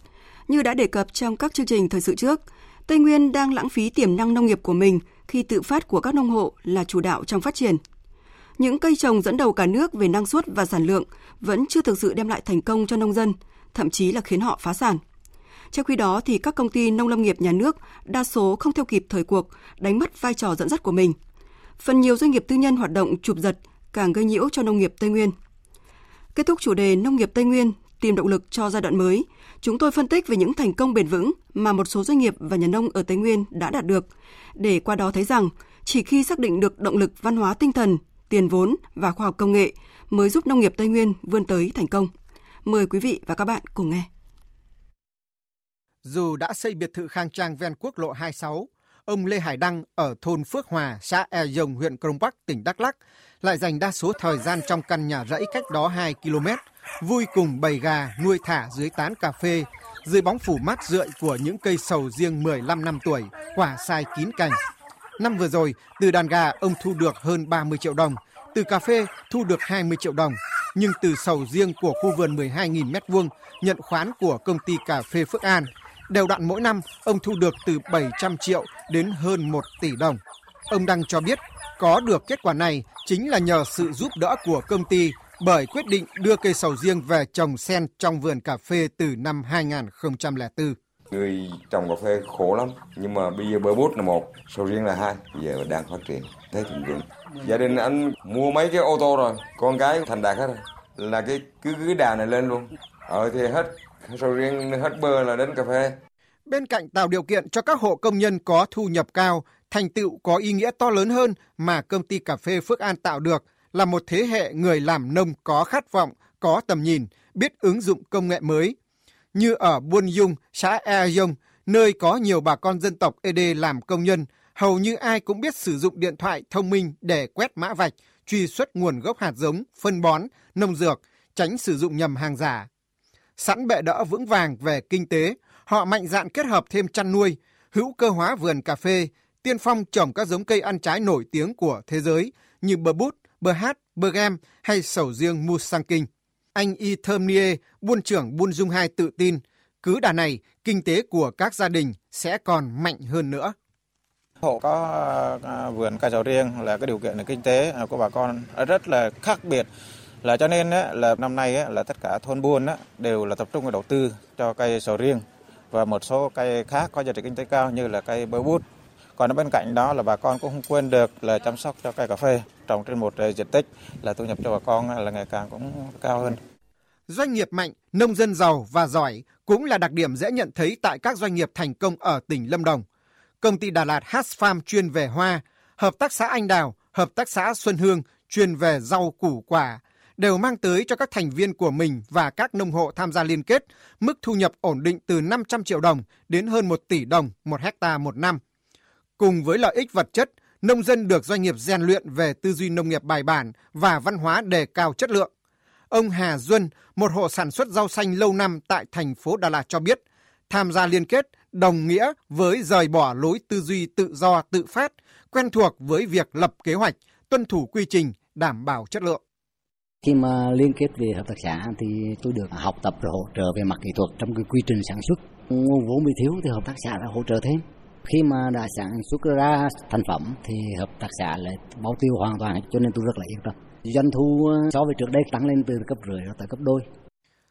như đã đề cập trong các chương trình thời sự trước, Tây Nguyên đang lãng phí tiềm năng nông nghiệp của mình khi tự phát của các nông hộ là chủ đạo trong phát triển. Những cây trồng dẫn đầu cả nước về năng suất và sản lượng vẫn chưa thực sự đem lại thành công cho nông dân, thậm chí là khiến họ phá sản. Trong khi đó thì các công ty nông lâm nghiệp nhà nước đa số không theo kịp thời cuộc, đánh mất vai trò dẫn dắt của mình. Phần nhiều doanh nghiệp tư nhân hoạt động chụp giật càng gây nhiễu cho nông nghiệp Tây Nguyên. Kết thúc chủ đề nông nghiệp Tây Nguyên tìm động lực cho giai đoạn mới, chúng tôi phân tích về những thành công bền vững mà một số doanh nghiệp và nhà nông ở Tây Nguyên đã đạt được, để qua đó thấy rằng chỉ khi xác định được động lực văn hóa tinh thần, tiền vốn và khoa học công nghệ mới giúp nông nghiệp Tây Nguyên vươn tới thành công. Mời quý vị và các bạn cùng nghe. Dù đã xây biệt thự khang trang ven quốc lộ 26, ông Lê Hải Đăng ở thôn Phước Hòa, xã E Dông, huyện Crong Bắc, tỉnh Đắk Lắk lại dành đa số thời gian trong căn nhà rẫy cách đó 2 km vui cùng bầy gà nuôi thả dưới tán cà phê, dưới bóng phủ mát rượi của những cây sầu riêng 15 năm tuổi, quả sai kín cành. Năm vừa rồi, từ đàn gà ông thu được hơn 30 triệu đồng, từ cà phê thu được 20 triệu đồng, nhưng từ sầu riêng của khu vườn 12.000 m2 nhận khoán của công ty cà phê Phước An, đều đặn mỗi năm ông thu được từ 700 triệu đến hơn 1 tỷ đồng. Ông Đăng cho biết có được kết quả này chính là nhờ sự giúp đỡ của công ty bởi quyết định đưa cây sầu riêng về trồng sen trong vườn cà phê từ năm 2004. Người trồng cà phê khổ lắm, nhưng mà bây giờ bơ bút là một, sầu riêng là hai, bây giờ đang phát triển, thấy thịnh vượng. Gia đình anh mua mấy cái ô tô rồi, con cái thành đạt hết rồi, là cái cứ cứ đà này lên luôn. Ở thì hết sầu riêng hết bơ là đến cà phê. Bên cạnh tạo điều kiện cho các hộ công nhân có thu nhập cao, thành tựu có ý nghĩa to lớn hơn mà công ty cà phê Phước An tạo được là một thế hệ người làm nông có khát vọng, có tầm nhìn, biết ứng dụng công nghệ mới. Như ở Buôn Dung, xã Ea Dông, nơi có nhiều bà con dân tộc ED làm công nhân, hầu như ai cũng biết sử dụng điện thoại thông minh để quét mã vạch, truy xuất nguồn gốc hạt giống, phân bón, nông dược, tránh sử dụng nhầm hàng giả. Sẵn bệ đỡ vững vàng về kinh tế, họ mạnh dạn kết hợp thêm chăn nuôi, hữu cơ hóa vườn cà phê, tiên phong trồng các giống cây ăn trái nổi tiếng của thế giới như bơ bút, bơ hát, bơ gem hay sầu riêng Musangking. Anh Y Thơm Nie, buôn trưởng Buôn Dung Hai tự tin, cứ đà này, kinh tế của các gia đình sẽ còn mạnh hơn nữa. Hộ có à, vườn cây sầu riêng là cái điều kiện kinh tế à, của bà con rất là khác biệt là cho nên là năm nay là tất cả thôn buôn đều là tập trung vào đầu tư cho cây sầu riêng và một số cây khác có giá trị kinh tế cao như là cây bơ bút. Còn ở bên cạnh đó là bà con cũng không quên được là chăm sóc cho cây cà phê trồng trên một ờ, diện tích là thu nhập cho bà con là ngày càng cũng cao hơn. Doanh nghiệp mạnh, nông dân giàu và giỏi cũng là đặc điểm dễ nhận thấy tại các doanh nghiệp thành công ở tỉnh Lâm Đồng. Công ty Đà Lạt Hatch Farm chuyên về hoa, hợp tác xã Anh Đào, hợp tác xã Xuân Hương chuyên về rau củ quả, đều mang tới cho các thành viên của mình và các nông hộ tham gia liên kết mức thu nhập ổn định từ 500 triệu đồng đến hơn 1 tỷ đồng một hecta một năm. Cùng với lợi ích vật chất, nông dân được doanh nghiệp rèn luyện về tư duy nông nghiệp bài bản và văn hóa đề cao chất lượng. Ông Hà Duân, một hộ sản xuất rau xanh lâu năm tại thành phố Đà Lạt cho biết, tham gia liên kết đồng nghĩa với rời bỏ lối tư duy tự do tự phát, quen thuộc với việc lập kế hoạch, tuân thủ quy trình, đảm bảo chất lượng. Khi mà liên kết về hợp tác xã thì tôi được học tập rồi hỗ trợ về mặt kỹ thuật trong cái quy trình sản xuất. Nguồn vốn bị thiếu thì hợp tác xã đã hỗ trợ thêm. Khi mà đã sản xuất ra thành phẩm thì hợp tác xã lại bao tiêu hoàn toàn cho nên tôi rất là yên tâm. Doanh thu ờ, so với trước đây tăng lên từ cấp rưỡi tới cấp đôi.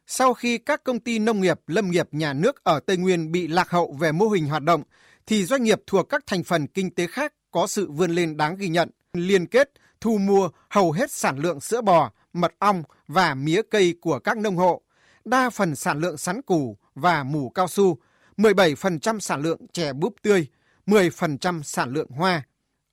Sau khi các công ty nông nghiệp, lâm nghiệp nhà nước ở Tây Nguyên bị lạc hậu về mô hình hoạt động, thì doanh nghiệp thuộc các thành phần kinh tế khác có sự vươn lên đáng ghi nhận, liên kết, thu mua hầu hết sản lượng sữa bò, mật ong và mía cây của các nông hộ, đa phần sản lượng sắn củ và mủ cao su, 17% sản lượng chè búp tươi, 10% sản lượng hoa.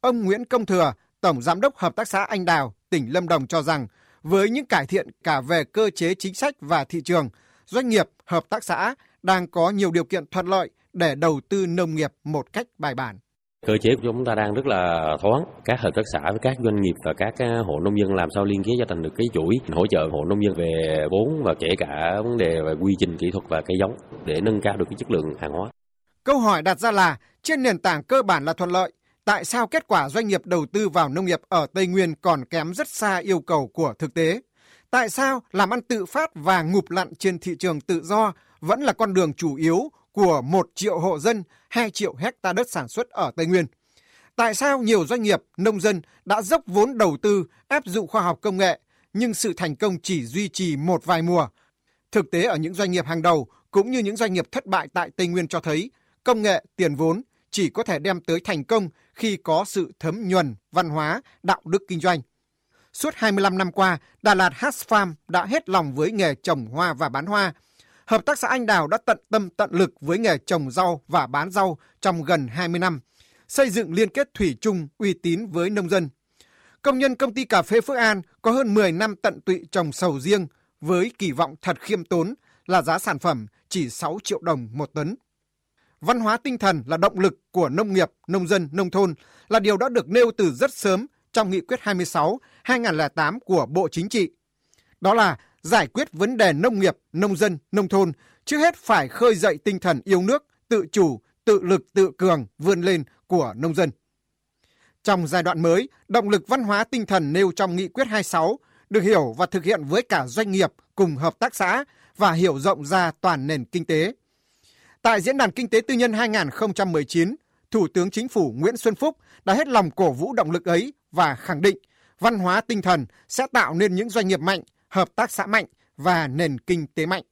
Ông Nguyễn Công Thừa, Tổng Giám đốc Hợp tác xã Anh Đào, tỉnh Lâm Đồng cho rằng, với những cải thiện cả về cơ chế chính sách và thị trường, doanh nghiệp, hợp tác xã đang có nhiều điều kiện thuận lợi để đầu tư nông nghiệp một cách bài bản. Cơ chế của chúng ta đang rất là thoáng, các hợp tác xã với các doanh nghiệp và các à, hộ nông dân làm sao liên kết cho thành được cái chuỗi hỗ trợ hộ nông dân về vốn và kể cả vấn đề về quy trình kỹ thuật và cây giống để nâng cao được cái chất lượng hàng hóa. Câu hỏi đặt ra là trên nền tảng cơ bản là thuận lợi, tại sao kết quả doanh nghiệp đầu tư vào nông nghiệp ở Tây Nguyên còn kém rất xa yêu cầu của thực tế? Tại sao làm ăn tự phát và ngụp lặn trên thị trường tự do vẫn là con đường chủ yếu của 1 triệu hộ dân, 2 triệu hecta đất sản xuất ở Tây Nguyên? Tại sao nhiều doanh nghiệp, nông dân đã dốc vốn đầu tư, áp dụng khoa học công nghệ, nhưng sự thành công chỉ duy trì một vài mùa? Thực tế ở những doanh nghiệp hàng đầu cũng như những doanh nghiệp thất bại tại Tây Nguyên cho thấy, công nghệ, tiền vốn chỉ có thể đem tới thành công khi có sự thấm nhuần văn hóa, đạo đức kinh doanh. Suốt 25 năm qua, Đà Lạt Hatch Farm đã hết lòng với nghề trồng hoa và bán hoa. Hợp tác xã Anh Đào đã tận tâm tận lực với nghề trồng rau và bán rau trong gần 20 năm, xây dựng liên kết thủy chung uy tín với nông dân. Công nhân công ty cà phê Phước An có hơn 10 năm tận tụy trồng sầu riêng với kỳ vọng thật khiêm tốn là giá sản phẩm chỉ 6 triệu đồng một tấn. Văn hóa tinh thần là động lực của nông nghiệp, nông dân, nông thôn là điều đã được nêu từ rất sớm trong nghị quyết 26 2008 của Bộ Chính trị. Đó là giải quyết vấn đề nông nghiệp, nông dân, nông thôn, trước hết phải khơi dậy tinh thần yêu nước, tự chủ, tự lực, tự cường, vươn lên của nông dân. Trong giai đoạn mới, động lực văn hóa tinh thần nêu trong nghị quyết 26 được hiểu và thực hiện với cả doanh nghiệp cùng hợp tác xã và hiểu rộng ra toàn nền kinh tế. Tại Diễn đàn Kinh tế Tư nhân 2019, Thủ tướng Chính phủ Nguyễn Xuân Phúc đã hết lòng cổ vũ động lực ấy và khẳng định văn hóa tinh thần sẽ tạo nên những doanh nghiệp mạnh, hợp tác xã mạnh và nền kinh tế mạnh.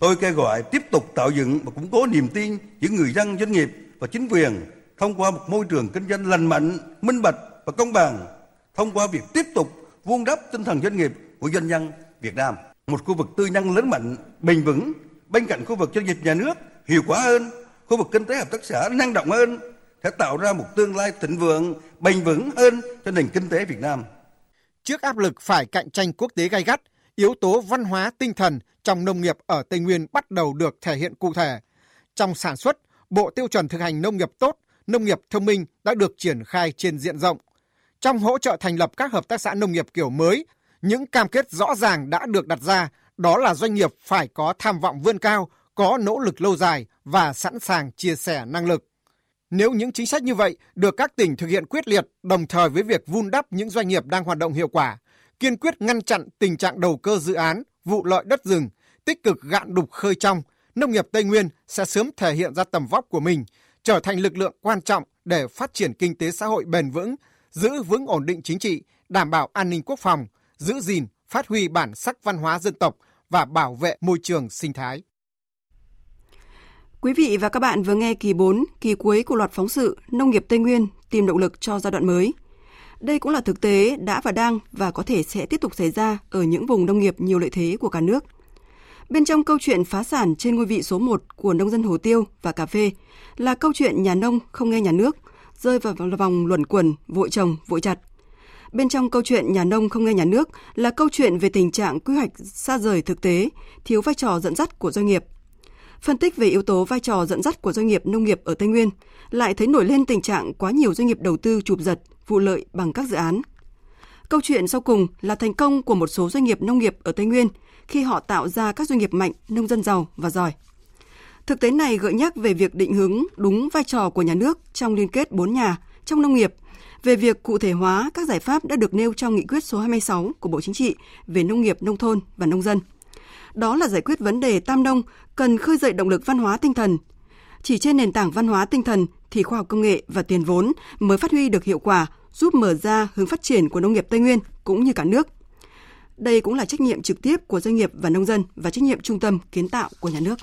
Tôi kêu gọi tiếp tục tạo dựng và củng cố niềm tin giữa người dân, doanh nghiệp và chính quyền thông qua một môi trường kinh doanh lành mạnh, minh bạch và công bằng, thông qua việc tiếp tục vun đắp tinh thần doanh nghiệp của doanh nhân Việt Nam. Một khu vực tư nhân lớn mạnh, bền vững bên cạnh khu vực doanh nghiệp nhà nước hiệu quả hơn, khu vực kinh tế hợp tác xã năng động hơn sẽ tạo ra một tương lai thịnh vượng, bền vững hơn cho nền kinh tế Việt Nam. Trước áp lực phải cạnh tranh quốc tế gay gắt, yếu tố văn hóa tinh thần trong nông nghiệp ở Tây Nguyên bắt đầu được thể hiện cụ thể. Trong sản xuất, Bộ Tiêu chuẩn thực hành nông nghiệp tốt, nông nghiệp thông minh đã được triển khai trên diện rộng. Trong hỗ trợ thành lập các hợp tác xã nông nghiệp kiểu mới, những cam kết rõ ràng đã được đặt ra, đó là doanh nghiệp phải có tham vọng vươn cao, có nỗ lực lâu dài và sẵn sàng chia sẻ năng lực. Nếu những chính sách như vậy được các tỉnh thực hiện quyết liệt đồng thời với việc vun đắp những doanh nghiệp đang hoạt động hiệu quả, kiên quyết ngăn chặn tình trạng đầu cơ dự án, vụ lợi đất rừng, tích cực gạn đục khơi trong, nông nghiệp Tây Nguyên sẽ sớm thể hiện ra tầm vóc của mình, trở thành lực lượng quan trọng để phát triển kinh tế xã hội bền vững, giữ vững ổn định chính trị, đảm bảo an ninh quốc phòng, giữ gìn, phát huy bản sắc văn hóa dân tộc và bảo vệ môi trường sinh thái. Quý vị và các bạn vừa nghe kỳ 4, kỳ cuối của loạt phóng sự Nông nghiệp Tây Nguyên tìm động lực cho giai đoạn mới. Đây cũng là thực tế đã và đang và có thể sẽ tiếp tục xảy ra ở những vùng nông nghiệp nhiều lợi thế của cả nước. Bên trong câu chuyện phá sản trên ngôi vị số 1 của nông dân hồ tiêu và cà phê là câu chuyện nhà nông không nghe nhà nước, rơi vào vòng luẩn quẩn, vội trồng, vội chặt. Bên trong câu chuyện nhà nông không nghe nhà nước là câu chuyện về tình trạng quy hoạch xa rời thực tế, thiếu vai trò dẫn dắt của doanh nghiệp. Phân tích về yếu tố vai trò dẫn dắt của doanh nghiệp nông nghiệp ở Tây Nguyên, lại thấy nổi lên tình trạng quá nhiều doanh nghiệp đầu tư chụp giật, vụ lợi bằng các dự án. Câu chuyện sau cùng là thành công của một số doanh nghiệp nông nghiệp ở Tây Nguyên khi họ tạo ra các doanh nghiệp mạnh, nông dân giàu và giỏi. Thực tế này gợi nhắc về việc định hướng đúng vai trò của nhà nước trong liên kết bốn nhà trong nông nghiệp, về việc cụ thể hóa các giải pháp đã được nêu trong nghị quyết số 26 của Bộ Chính trị về nông nghiệp, nông thôn và nông dân. Đó là giải quyết vấn đề tam nông cần khơi dậy động lực văn hóa tinh thần. Chỉ trên nền tảng văn hóa tinh thần thì khoa học công nghệ và tiền vốn mới phát huy được hiệu quả, giúp mở ra hướng phát triển của nông nghiệp Tây Nguyên cũng như cả nước. Đây cũng là trách nhiệm trực tiếp của doanh nghiệp và nông dân và trách nhiệm trung tâm kiến tạo của nhà nước.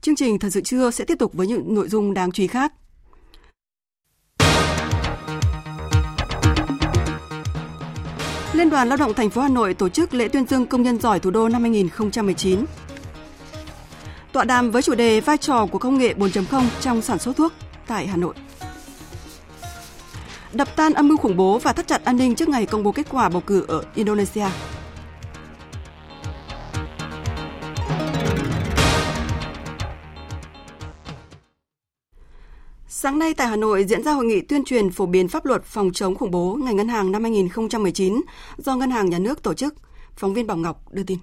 Chương trình Thật sự trưa sẽ tiếp tục với những nội dung đáng chú ý khác. Liên đoàn Lao động thành phố Hà Nội tổ chức lễ tuyên dương công nhân giỏi thủ đô năm 2019. Tọa đàm với chủ đề vai trò của công nghệ 4.0 trong sản xuất thuốc tại Hà Nội. Đập tan âm mưu khủng bố và thắt chặt an ninh trước ngày công bố kết quả bầu cử ở Indonesia. Sáng nay tại Hà Nội diễn ra hội nghị tuyên truyền phổ biến pháp luật phòng chống khủng bố ngành ngân hàng năm 2019 do Ngân hàng Nhà nước tổ chức. Phóng viên Bảo Ngọc đưa tin.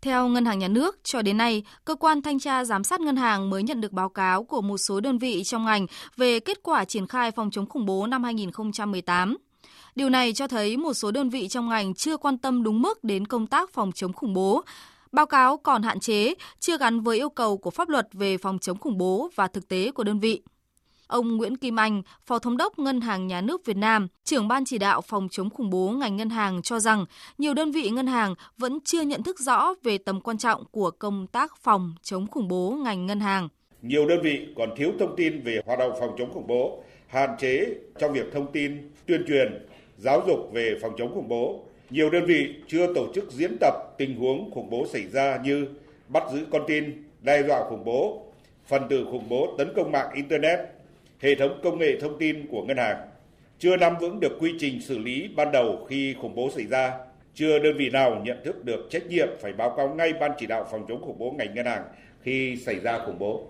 Theo Ngân hàng Nhà nước, cho đến nay, cơ quan thanh tra giám sát ngân hàng mới nhận được báo cáo của một số đơn vị trong ngành về kết quả triển khai phòng chống khủng bố năm 2018. Điều này cho thấy một số đơn vị trong ngành chưa quan tâm đúng mức đến công tác phòng chống khủng bố, Báo cáo còn hạn chế, chưa gắn với yêu cầu của pháp luật về phòng chống khủng bố và thực tế của đơn vị. Ông Nguyễn Kim Anh, Phó Thống đốc Ngân hàng Nhà nước Việt Nam, trưởng ban chỉ đạo phòng chống khủng bố ngành ngân hàng cho rằng nhiều đơn vị ngân hàng vẫn chưa nhận thức rõ về tầm quan trọng của công tác phòng chống khủng bố ngành ngân hàng. Nhiều đơn vị còn thiếu thông tin về hoạt động phòng chống khủng bố, hạn chế trong việc thông tin, tuyên truyền, giáo dục về phòng chống khủng bố, nhiều đơn vị chưa tổ chức diễn tập tình huống khủng bố xảy ra như bắt giữ con tin, đe dọa khủng bố, phần tử khủng bố tấn công mạng Internet, hệ thống công nghệ thông tin của ngân hàng. Chưa nắm vững được quy trình xử lý ban đầu khi khủng bố xảy ra, chưa đơn vị nào nhận thức được trách nhiệm phải báo cáo ngay ban chỉ đạo phòng chống khủng bố ngành ngân hàng khi xảy ra khủng bố.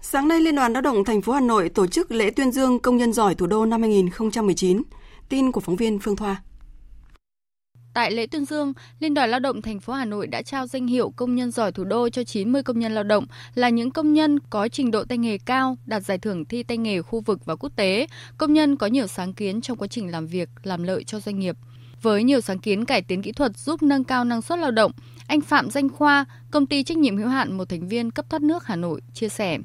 Sáng nay, Liên đoàn Lao động thành phố Hà Nội tổ chức lễ tuyên dương công nhân giỏi thủ đô năm 2019. Tin của phóng viên Phương Thoa. Tại lễ tuyên dương, Liên đoàn Lao động thành phố Hà Nội đã trao danh hiệu công nhân giỏi thủ đô cho 90 công nhân lao động là những công nhân có trình độ tay nghề cao, đạt giải thưởng thi tay nghề khu vực và quốc tế, công nhân có nhiều sáng kiến trong quá trình làm việc, làm lợi cho doanh nghiệp. Với nhiều sáng kiến cải tiến kỹ thuật giúp nâng cao năng suất lao động, anh Phạm Danh Khoa, công ty trách nhiệm hữu hạn một thành viên cấp thoát nước Hà Nội chia sẻ.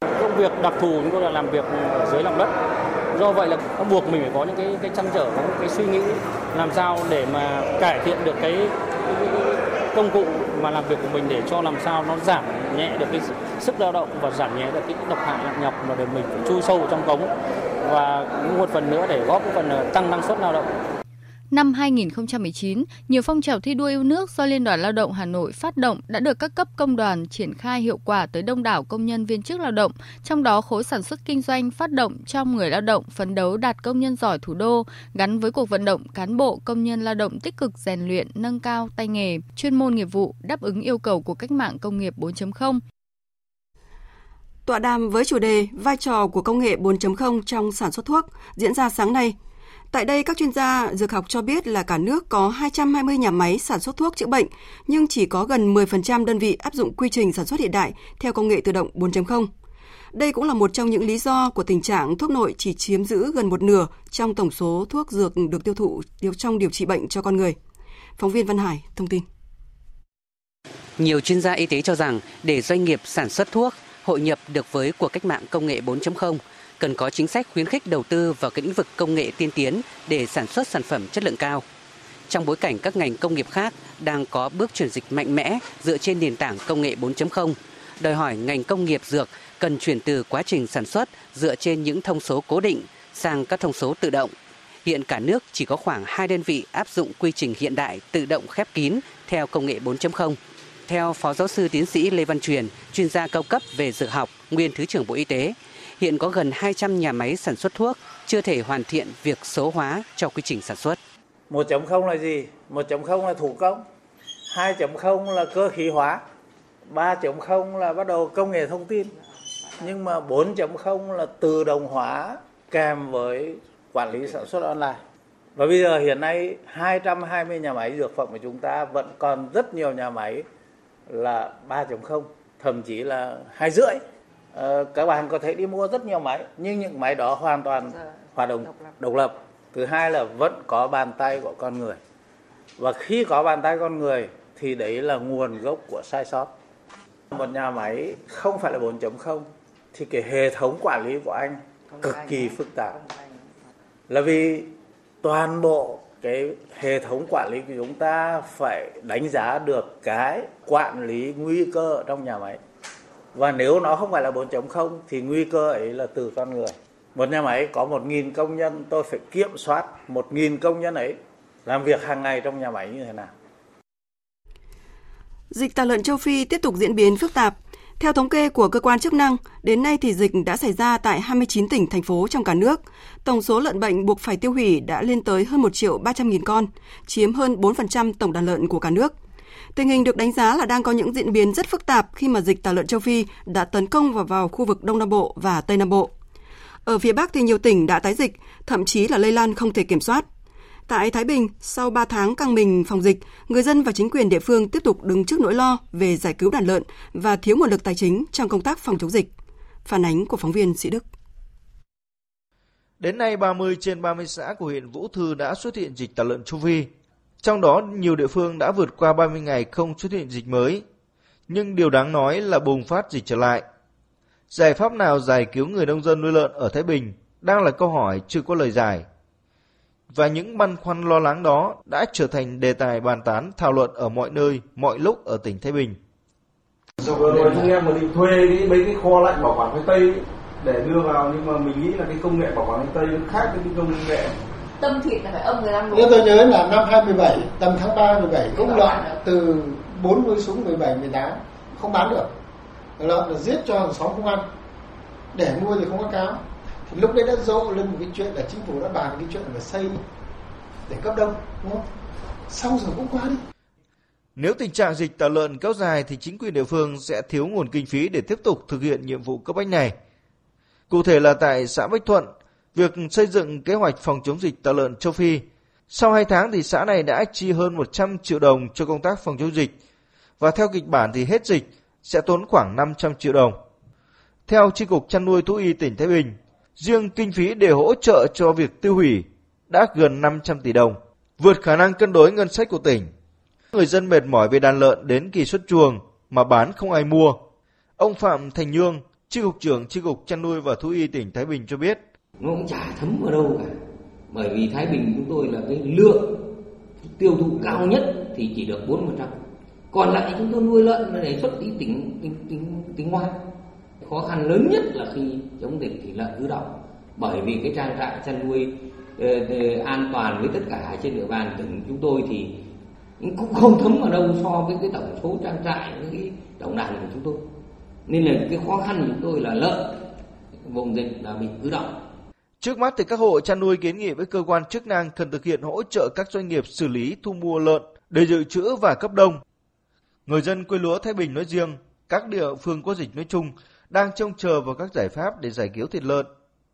Công việc đặc thù chúng tôi là làm việc dưới lòng đất do vậy là nó buộc mình phải có những cái cái chăn trở có những cái suy nghĩ làm sao để mà cải thiện được cái, cái, cái công cụ mà làm việc của mình để cho làm sao nó giảm nhẹ được cái sức lao động và giảm nhẹ được cái độc hại nặng nhọc mà để mình phải chui sâu vào trong cống và một phần nữa để góp một phần tăng năng suất lao động. Năm 2019, nhiều phong trào thi đua yêu nước do Liên đoàn Lao động Hà Nội phát động đã được các cấp công đoàn triển khai hiệu quả tới đông đảo công nhân viên chức lao động, trong đó khối sản xuất kinh doanh phát động trong người lao động phấn đấu đạt công nhân giỏi thủ đô, gắn với cuộc vận động cán bộ công nhân lao động tích cực rèn luyện, nâng cao tay nghề, chuyên môn nghiệp vụ đáp ứng yêu cầu của cách mạng công nghiệp 4.0. Tọa đàm với chủ đề Vai trò của công nghệ 4.0 trong sản xuất thuốc diễn ra sáng nay Tại đây, các chuyên gia dược học cho biết là cả nước có 220 nhà máy sản xuất thuốc chữa bệnh, nhưng chỉ có gần 10% đơn vị áp dụng quy trình sản xuất hiện đại theo công nghệ tự động 4.0. Đây cũng là một trong những lý do của tình trạng thuốc nội chỉ chiếm giữ gần một nửa trong tổng số thuốc dược được tiêu thụ trong điều trị bệnh cho con người. Phóng viên Văn Hải thông tin. Nhiều chuyên gia y tế cho rằng để doanh nghiệp sản xuất thuốc hội nhập được với cuộc cách mạng công nghệ 4.0 cần có chính sách khuyến khích đầu tư vào các lĩnh vực công nghệ tiên tiến để sản xuất sản phẩm chất lượng cao. Trong bối cảnh các ngành công nghiệp khác đang có bước chuyển dịch mạnh mẽ dựa trên nền tảng công nghệ 4.0, đòi hỏi ngành công nghiệp dược cần chuyển từ quá trình sản xuất dựa trên những thông số cố định sang các thông số tự động. Hiện cả nước chỉ có khoảng 2 đơn vị áp dụng quy trình hiện đại tự động khép kín theo công nghệ 4.0. Theo Phó Giáo sư Tiến sĩ Lê Văn Truyền, chuyên gia cao cấp về dược học, nguyên Thứ trưởng Bộ Y tế, hiện có gần 200 nhà máy sản xuất thuốc chưa thể hoàn thiện việc số hóa cho quy trình sản xuất. 1.0 là gì? 1.0 là thủ công, 2.0 là cơ khí hóa, 3.0 là bắt đầu công nghệ thông tin. Nhưng mà 4.0 là tự động hóa kèm với quản lý sản xuất online. Và bây giờ hiện nay 220 nhà máy dược phẩm của chúng ta vẫn còn rất nhiều nhà máy là 3.0, thậm chí là hai rưỡi Ờ, các bạn có thể đi mua rất nhiều máy nhưng những máy đó hoàn toàn dạ, hoạt động độc lập. độc lập. Thứ hai là vẫn có bàn tay của con người. Và khi có bàn tay con người thì đấy là nguồn gốc của sai sót. Một nhà máy không phải là 4.0 thì cái hệ thống quản lý của anh cực kỳ phức tạp. là vì toàn bộ cái hệ thống quản lý của chúng ta phải đánh giá được cái quản lý nguy cơ trong nhà máy và nếu nó không phải là 4.0 thì nguy cơ ấy là từ con người một nhà máy có 1.000 công nhân tôi phải kiểm soát 1.000 công nhân ấy làm việc hàng ngày trong nhà máy như thế nào Dịch tả lợn châu Phi tiếp tục diễn biến phức tạp. Theo thống kê của cơ quan chức năng, đến nay thì dịch đã xảy ra tại 29 tỉnh, thành phố trong cả nước. Tổng số lợn bệnh buộc phải tiêu hủy đã lên tới hơn 1 triệu 300 nghìn con, chiếm hơn 4% tổng đàn lợn của cả nước. Tình hình được đánh giá là đang có những diễn biến rất phức tạp khi mà dịch tả lợn châu Phi đã tấn công vào vào khu vực Đông Nam Bộ và Tây Nam Bộ. Ở phía Bắc thì nhiều tỉnh đã tái dịch, thậm chí là lây lan không thể kiểm soát. Tại Thái Bình, sau 3 tháng căng mình phòng dịch, người dân và chính quyền địa phương tiếp tục đứng trước nỗi lo về giải cứu đàn lợn và thiếu nguồn lực tài chính trong công tác phòng chống dịch. Phản ánh của phóng viên Sĩ Đức. Đến nay, 30 trên 30 xã của huyện Vũ Thư đã xuất hiện dịch tả lợn châu Phi. Trong đó, nhiều địa phương đã vượt qua 30 ngày không xuất hiện dịch mới. Nhưng điều đáng nói là bùng phát dịch trở lại. Giải pháp nào giải cứu người nông dân nuôi lợn ở Thái Bình đang là câu hỏi chưa có lời giải. Và những băn khoăn lo lắng đó đã trở thành đề tài bàn tán thảo luận ở mọi nơi, mọi lúc ở tỉnh Thái Bình. Rồi chúng em mà định thuê cái, mấy cái kho lạnh bảo quản khoai tây để đưa vào nhưng mà mình nghĩ là cái công nghệ bảo quản khoai tây nó khác với cái công nghệ tâm thịt là phải âm 15 độ. Nếu tôi nhớ là năm 2017, tầm tháng 3 17 cũng lợn từ 40 xuống 17 18 không bán được. Lợn là giết cho hàng xóm không ăn. Để nuôi thì không có cáo. Thì lúc đấy đã rộ lên một cái chuyện là chính phủ đã bàn cái chuyện là xây để cấp đông, đúng không? Xong rồi cũng qua đi. Nếu tình trạng dịch tả lợn kéo dài thì chính quyền địa phương sẽ thiếu nguồn kinh phí để tiếp tục thực hiện nhiệm vụ cấp bách này. Cụ thể là tại xã Bách Thuận, việc xây dựng kế hoạch phòng chống dịch tả lợn châu Phi. Sau 2 tháng thì xã này đã chi hơn 100 triệu đồng cho công tác phòng chống dịch và theo kịch bản thì hết dịch sẽ tốn khoảng 500 triệu đồng. Theo Chi cục chăn nuôi thú y tỉnh Thái Bình, riêng kinh phí để hỗ trợ cho việc tiêu hủy đã gần 500 tỷ đồng, vượt khả năng cân đối ngân sách của tỉnh. Người dân mệt mỏi về đàn lợn đến kỳ xuất chuồng mà bán không ai mua. Ông Phạm Thành Nhương, Chi cục trưởng Chi cục chăn nuôi và thú y tỉnh Thái Bình cho biết, nó cũng chả thấm vào đâu cả bởi vì Thái Bình chúng tôi là cái lượng tiêu thụ cao nhất thì chỉ được 4%. Còn lại chúng tôi nuôi lợn để xuất đi tỉnh tỉnh tỉnh, tỉnh ngoài. Khó khăn lớn nhất là khi chống dịch thì lợn ứ động. Bởi vì cái trang trại chăn nuôi uh, an toàn với tất cả trên địa bàn tỉnh chúng tôi thì cũng không thấm vào đâu so với cái tổng số trang trại với cái tổng đàn của chúng tôi. Nên là cái khó khăn của chúng tôi là lợn vùng dịch là bị ứ động Trước mắt thì các hộ chăn nuôi kiến nghị với cơ quan chức năng cần thực hiện hỗ trợ các doanh nghiệp xử lý thu mua lợn để dự trữ và cấp đông. Người dân quê lúa Thái Bình nói riêng, các địa phương có dịch nói chung đang trông chờ vào các giải pháp để giải cứu thịt lợn,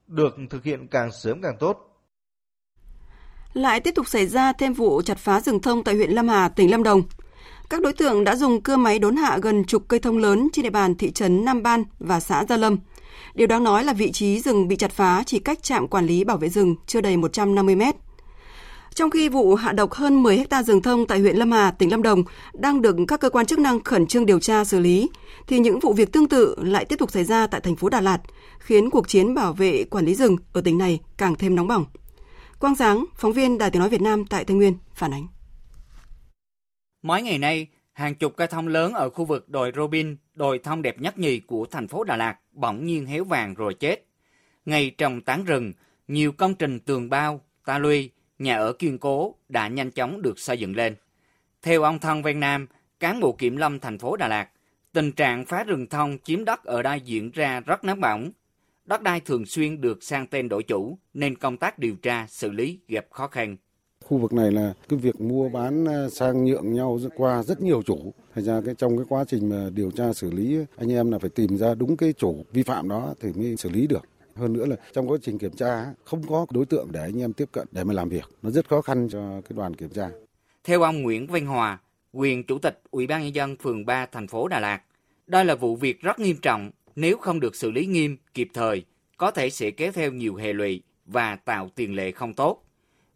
được thực hiện càng sớm càng tốt. Lại tiếp tục xảy ra thêm vụ chặt phá rừng thông tại huyện Lâm Hà, tỉnh Lâm Đồng. Các đối tượng đã dùng cưa máy đốn hạ gần chục cây thông lớn trên địa bàn thị trấn Nam Ban và xã Gia Lâm – Điều đáng nói là vị trí rừng bị chặt phá chỉ cách trạm quản lý bảo vệ rừng chưa đầy 150 mét. Trong khi vụ hạ độc hơn 10 hecta rừng thông tại huyện Lâm Hà, tỉnh Lâm Đồng đang được các cơ quan chức năng khẩn trương điều tra xử lý, thì những vụ việc tương tự lại tiếp tục xảy ra tại thành phố Đà Lạt, khiến cuộc chiến bảo vệ quản lý rừng ở tỉnh này càng thêm nóng bỏng. Quang Giáng, phóng viên Đài Tiếng Nói Việt Nam tại Tây Nguyên, phản ánh. Mấy ngày nay, hàng chục cây thông lớn ở khu vực đồi Robin, đồi thông đẹp nhất nhì của thành phố Đà Lạt bỗng nhiên héo vàng rồi chết. Ngày trồng tán rừng, nhiều công trình tường bao, ta luy, nhà ở kiên cố đã nhanh chóng được xây dựng lên. Theo ông Thân Ven Nam, cán bộ kiểm lâm thành phố Đà Lạt, tình trạng phá rừng thông chiếm đất ở đây diễn ra rất nóng bỏng. Đất đai thường xuyên được sang tên đổi chủ nên công tác điều tra xử lý gặp khó khăn. Khu vực này là cái việc mua bán à, sang nhượng nhau qua rất nhiều chủ. Thành ra cái trong cái quá trình mà điều tra xử lý anh em là phải tìm ra đúng cái chủ vi phạm đó thì mới xử lý được. Hơn nữa là trong quá trình kiểm tra không có đối tượng để anh em tiếp cận để mà làm việc. Nó rất khó khăn cho cái đoàn kiểm tra. Theo ông Nguyễn Văn Hòa, quyền chủ tịch Ủy ban nhân dân phường 3 thành phố Đà Lạt, đây là vụ việc rất nghiêm trọng, nếu không được xử lý nghiêm, kịp thời, có thể sẽ kéo theo nhiều hệ lụy và tạo tiền lệ không tốt.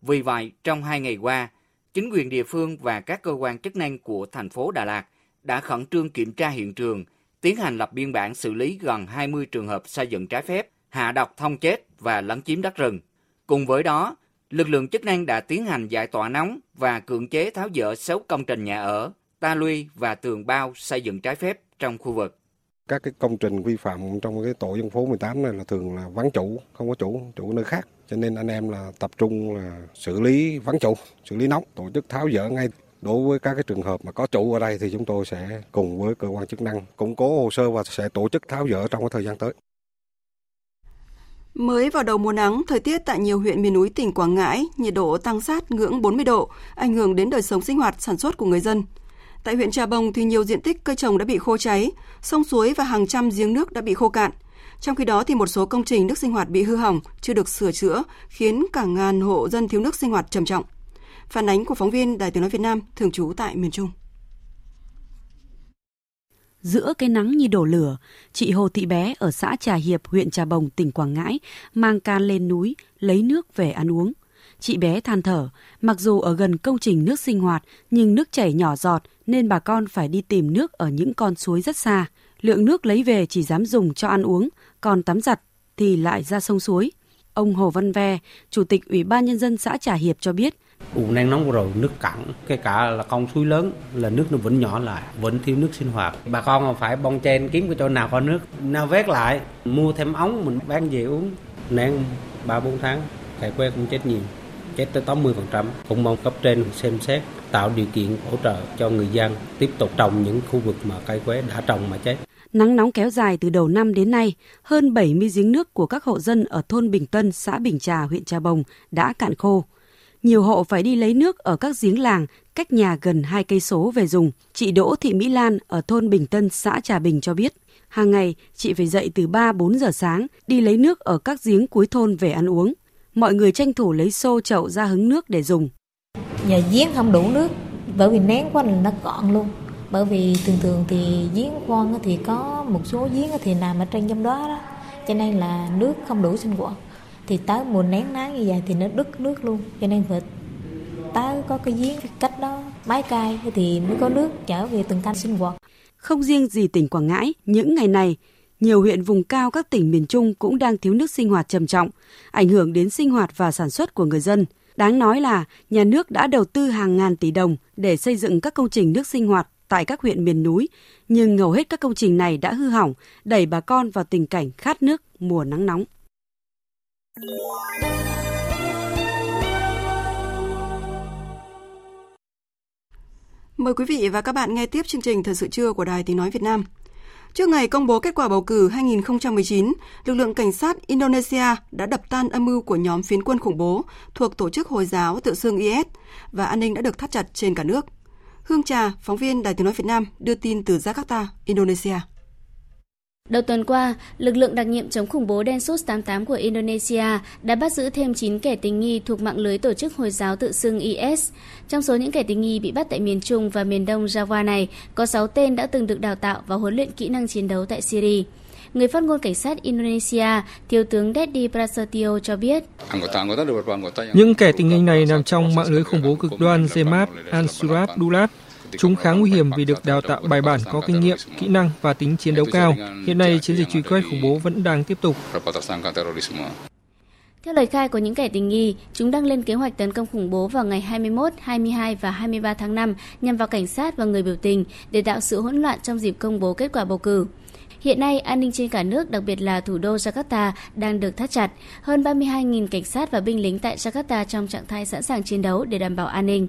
Vì vậy, trong hai ngày qua, chính quyền địa phương và các cơ quan chức năng của thành phố Đà Lạt đã khẩn trương kiểm tra hiện trường, tiến hành lập biên bản xử lý gần 20 trường hợp xây dựng trái phép, hạ độc thông chết và lấn chiếm đất rừng. Cùng với đó, lực lượng chức năng đã tiến hành giải tỏa nóng và cưỡng chế tháo dỡ 6 công trình nhà ở, ta luy và tường bao xây dựng trái phép trong khu vực. Các cái công trình vi phạm trong cái tổ dân phố 18 này là thường là vắng chủ, không có chủ, chủ nơi khác cho nên anh em là tập trung là xử lý vắng chủ, xử lý nóng, tổ chức tháo dỡ ngay đối với các cái trường hợp mà có chủ ở đây thì chúng tôi sẽ cùng với cơ quan chức năng củng cố hồ sơ và sẽ tổ chức tháo dỡ trong cái thời gian tới. Mới vào đầu mùa nắng, thời tiết tại nhiều huyện miền núi tỉnh Quảng Ngãi, nhiệt độ tăng sát ngưỡng 40 độ, ảnh hưởng đến đời sống sinh hoạt sản xuất của người dân. Tại huyện Trà Bồng thì nhiều diện tích cây trồng đã bị khô cháy, sông suối và hàng trăm giếng nước đã bị khô cạn. Trong khi đó thì một số công trình nước sinh hoạt bị hư hỏng, chưa được sửa chữa, khiến cả ngàn hộ dân thiếu nước sinh hoạt trầm trọng. Phản ánh của phóng viên Đài Tiếng nói Việt Nam thường trú tại miền Trung. Giữa cái nắng như đổ lửa, chị Hồ Thị Bé ở xã Trà Hiệp, huyện Trà Bồng, tỉnh Quảng Ngãi mang can lên núi lấy nước về ăn uống. Chị bé than thở, mặc dù ở gần công trình nước sinh hoạt nhưng nước chảy nhỏ giọt nên bà con phải đi tìm nước ở những con suối rất xa. Lượng nước lấy về chỉ dám dùng cho ăn uống, còn tắm giặt thì lại ra sông suối. Ông Hồ Văn Ve, Chủ tịch Ủy ban Nhân dân xã Trà Hiệp cho biết, Vụ nắng nóng rồi nước cạn, cái cả là con suối lớn là nước nó vẫn nhỏ lại, vẫn thiếu nước sinh hoạt. Bà con phải bong chen kiếm cái chỗ nào có nước, nào vét lại, mua thêm ống mình bán về uống. Nén 3 4 tháng, thầy quê cũng chết nhiều, chết tới 80%. Cũng mong cấp trên xem xét tạo điều kiện hỗ trợ cho người dân tiếp tục trồng những khu vực mà cây quế đã trồng mà chết. Nắng nóng kéo dài từ đầu năm đến nay, hơn 70 giếng nước của các hộ dân ở thôn Bình Tân, xã Bình Trà, huyện Trà Bồng đã cạn khô. Nhiều hộ phải đi lấy nước ở các giếng làng cách nhà gần hai cây số về dùng. Chị Đỗ Thị Mỹ Lan ở thôn Bình Tân, xã Trà Bình cho biết, hàng ngày chị phải dậy từ 3-4 giờ sáng đi lấy nước ở các giếng cuối thôn về ăn uống. Mọi người tranh thủ lấy xô chậu ra hứng nước để dùng. Nhà giếng không đủ nước, bởi vì nén quá là nó cọn luôn bởi vì thường thường thì giếng khoan thì có một số giếng thì nằm ở trên trong đó đó. Cho nên là nước không đủ sinh hoạt. Thì tới mùa nén nắng như vậy thì nó đứt nước luôn. Cho nên phải tới có cái giếng cách đó mái cai thì mới có nước trở về từng căn sinh hoạt. Không riêng gì tỉnh Quảng Ngãi những ngày này nhiều huyện vùng cao các tỉnh miền Trung cũng đang thiếu nước sinh hoạt trầm trọng, ảnh hưởng đến sinh hoạt và sản xuất của người dân. Đáng nói là nhà nước đã đầu tư hàng ngàn tỷ đồng để xây dựng các công trình nước sinh hoạt tại các huyện miền núi, nhưng hầu hết các công trình này đã hư hỏng, đẩy bà con vào tình cảnh khát nước mùa nắng nóng. Mời quý vị và các bạn nghe tiếp chương trình Thời sự trưa của Đài Tiếng Nói Việt Nam. Trước ngày công bố kết quả bầu cử 2019, lực lượng cảnh sát Indonesia đã đập tan âm mưu của nhóm phiến quân khủng bố thuộc tổ chức Hồi giáo tự xưng IS và an ninh đã được thắt chặt trên cả nước. Hương Trà, phóng viên Đài Tiếng Nói Việt Nam đưa tin từ Jakarta, Indonesia. Đầu tuần qua, lực lượng đặc nhiệm chống khủng bố Densus 88 của Indonesia đã bắt giữ thêm 9 kẻ tình nghi thuộc mạng lưới tổ chức Hồi giáo tự xưng IS. Trong số những kẻ tình nghi bị bắt tại miền Trung và miền Đông Java này, có 6 tên đã từng được đào tạo và huấn luyện kỹ năng chiến đấu tại Syria. Người phát ngôn cảnh sát Indonesia, Thiếu tướng Deddy Prasetyo cho biết. Những kẻ tình nghi này nằm trong mạng lưới khủng bố cực đoan Jemaat Ansarut Daulat Chúng khá nguy hiểm vì được đào tạo bài bản có kinh nghiệm, kỹ năng và tính chiến đấu cao. Hiện nay, chiến dịch truy quét khủng bố vẫn đang tiếp tục. Theo lời khai của những kẻ tình nghi, chúng đang lên kế hoạch tấn công khủng bố vào ngày 21, 22 và 23 tháng 5 nhằm vào cảnh sát và người biểu tình để tạo sự hỗn loạn trong dịp công bố kết quả bầu cử. Hiện nay, an ninh trên cả nước, đặc biệt là thủ đô Jakarta, đang được thắt chặt. Hơn 32.000 cảnh sát và binh lính tại Jakarta trong trạng thái sẵn sàng chiến đấu để đảm bảo an ninh.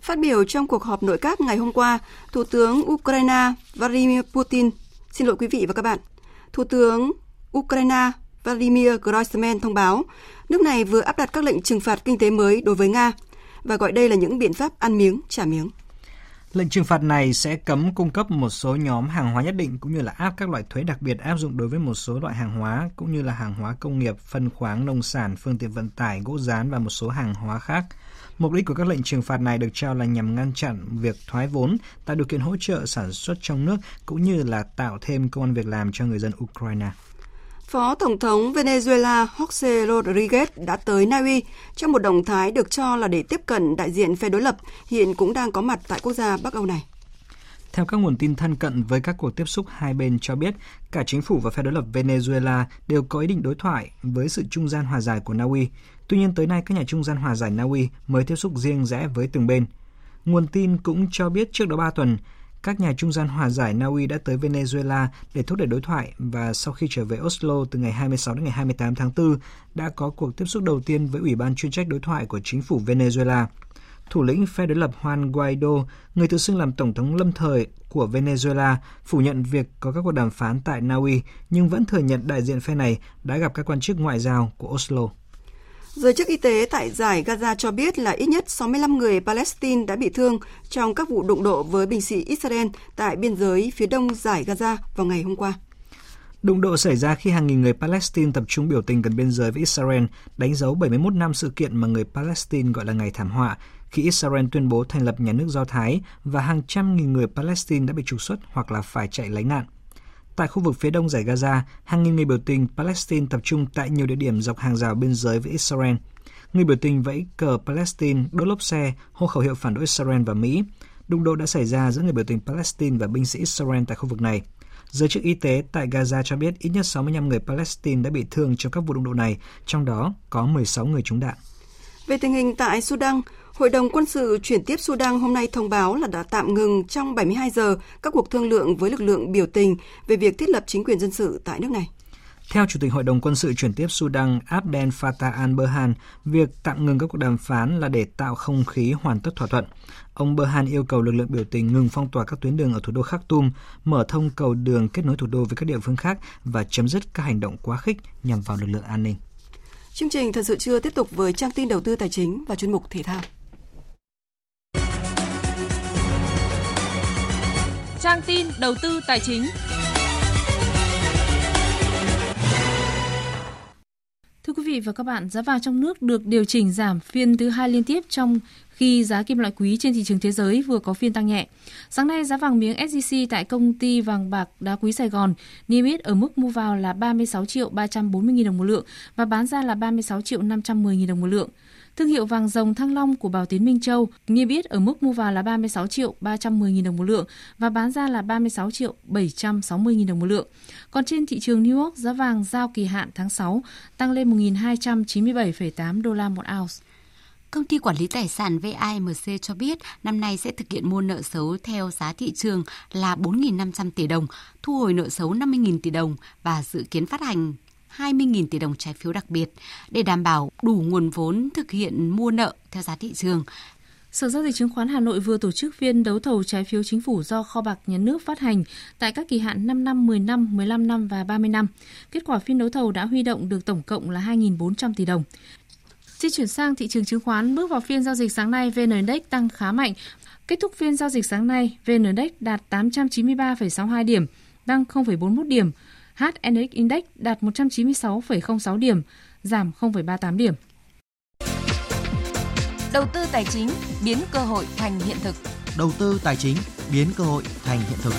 Phát biểu trong cuộc họp nội các ngày hôm qua, Thủ tướng Ukraine Vladimir Putin, xin lỗi quý vị và các bạn, Thủ tướng Ukraine Vladimir Groisman thông báo nước này vừa áp đặt các lệnh trừng phạt kinh tế mới đối với Nga và gọi đây là những biện pháp ăn miếng trả miếng. Lệnh trừng phạt này sẽ cấm cung cấp một số nhóm hàng hóa nhất định cũng như là áp các loại thuế đặc biệt áp dụng đối với một số loại hàng hóa cũng như là hàng hóa công nghiệp, phân khoáng, nông sản, phương tiện vận tải, gỗ rán và một số hàng hóa khác – Mục đích của các lệnh trừng phạt này được cho là nhằm ngăn chặn việc thoái vốn, tạo điều kiện hỗ trợ sản xuất trong nước cũng như là tạo thêm công an việc làm cho người dân Ukraine. Phó Tổng thống Venezuela Jose Rodriguez đã tới Na Uy trong một động thái được cho là để tiếp cận đại diện phe đối lập hiện cũng đang có mặt tại quốc gia Bắc Âu này. Theo các nguồn tin thân cận với các cuộc tiếp xúc hai bên cho biết, cả chính phủ và phe đối lập Venezuela đều có ý định đối thoại với sự trung gian hòa giải của Na Uy. Tuy nhiên tới nay các nhà trung gian hòa giải Na Uy mới tiếp xúc riêng rẽ với từng bên. Nguồn tin cũng cho biết trước đó 3 tuần, các nhà trung gian hòa giải Na Uy đã tới Venezuela để thúc đẩy đối thoại và sau khi trở về Oslo từ ngày 26 đến ngày 28 tháng 4 đã có cuộc tiếp xúc đầu tiên với Ủy ban chuyên trách đối thoại của chính phủ Venezuela. Thủ lĩnh phe đối lập Juan Guaido, người tự xưng làm tổng thống lâm thời của Venezuela, phủ nhận việc có các cuộc đàm phán tại Na Uy nhưng vẫn thừa nhận đại diện phe này đã gặp các quan chức ngoại giao của Oslo. Giới chức y tế tại giải Gaza cho biết là ít nhất 65 người Palestine đã bị thương trong các vụ đụng độ với binh sĩ Israel tại biên giới phía đông giải Gaza vào ngày hôm qua. Đụng độ xảy ra khi hàng nghìn người Palestine tập trung biểu tình gần biên giới với Israel, đánh dấu 71 năm sự kiện mà người Palestine gọi là ngày thảm họa, khi Israel tuyên bố thành lập nhà nước Do Thái và hàng trăm nghìn người Palestine đã bị trục xuất hoặc là phải chạy lánh nạn. Tại khu vực phía đông giải Gaza, hàng nghìn người biểu tình Palestine tập trung tại nhiều địa điểm dọc hàng rào biên giới với Israel. Người biểu tình vẫy cờ Palestine, đốt lốp xe, hô khẩu hiệu phản đối Israel và Mỹ. Đụng độ đã xảy ra giữa người biểu tình Palestine và binh sĩ Israel tại khu vực này. Giới chức y tế tại Gaza cho biết ít nhất 65 người Palestine đã bị thương trong các vụ đụng độ này, trong đó có 16 người trúng đạn. Về tình hình tại Sudan, Hội đồng quân sự chuyển tiếp Sudan hôm nay thông báo là đã tạm ngừng trong 72 giờ các cuộc thương lượng với lực lượng biểu tình về việc thiết lập chính quyền dân sự tại nước này. Theo Chủ tịch Hội đồng quân sự chuyển tiếp Sudan Abdel Fattah al-Burhan, việc tạm ngừng các cuộc đàm phán là để tạo không khí hoàn tất thỏa thuận. Ông Burhan yêu cầu lực lượng biểu tình ngừng phong tỏa các tuyến đường ở thủ đô Khartoum, mở thông cầu đường kết nối thủ đô với các địa phương khác và chấm dứt các hành động quá khích nhằm vào lực lượng an ninh. Chương trình thật sự chưa tiếp tục với trang tin đầu tư tài chính và chuyên mục thể thao. Trang tin đầu tư tài chính. Thưa quý vị và các bạn, giá vàng trong nước được điều chỉnh giảm phiên thứ hai liên tiếp trong khi giá kim loại quý trên thị trường thế giới vừa có phiên tăng nhẹ. Sáng nay, giá vàng miếng SJC tại công ty vàng bạc đá quý Sài Gòn niêm yết ở mức mua vào là 36 triệu 340 000 đồng một lượng và bán ra là 36 triệu 510 000 đồng một lượng. Thương hiệu vàng rồng Thăng Long của Bảo Tiến Minh Châu niêm yết ở mức mua vào là 36 triệu 310 000 đồng một lượng và bán ra là 36 triệu 760 000 đồng một lượng. Còn trên thị trường New York, giá vàng giao kỳ hạn tháng 6 tăng lên 1.297,8 đô la một ounce. Công ty quản lý tài sản VIMC cho biết năm nay sẽ thực hiện mua nợ xấu theo giá thị trường là 4.500 tỷ đồng, thu hồi nợ xấu 50.000 tỷ đồng và dự kiến phát hành 20.000 tỷ đồng trái phiếu đặc biệt để đảm bảo đủ nguồn vốn thực hiện mua nợ theo giá thị trường. Sở giao dịch chứng khoán Hà Nội vừa tổ chức phiên đấu thầu trái phiếu chính phủ do kho bạc nhà nước phát hành tại các kỳ hạn 5 năm, 10 năm, 15 năm và 30 năm. Kết quả phiên đấu thầu đã huy động được tổng cộng là 2.400 tỷ đồng. Di chuyển sang thị trường chứng khoán, bước vào phiên giao dịch sáng nay, VN Index tăng khá mạnh. Kết thúc phiên giao dịch sáng nay, VN Index đạt 893,62 điểm, tăng 0,41 điểm. HNX Index đạt 196,06 điểm, giảm 0,38 điểm. Đầu tư tài chính biến cơ hội thành hiện thực. Đầu tư tài chính biến cơ hội thành hiện thực.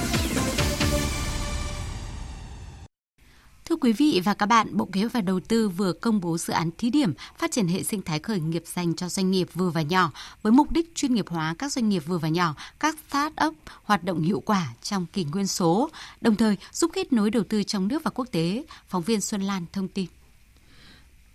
Thưa quý vị và các bạn, Bộ Kế hoạch và Đầu tư vừa công bố dự án thí điểm phát triển hệ sinh thái khởi nghiệp dành cho doanh nghiệp vừa và nhỏ với mục đích chuyên nghiệp hóa các doanh nghiệp vừa và nhỏ, các start-up hoạt động hiệu quả trong kỷ nguyên số, đồng thời giúp kết nối đầu tư trong nước và quốc tế. Phóng viên Xuân Lan thông tin.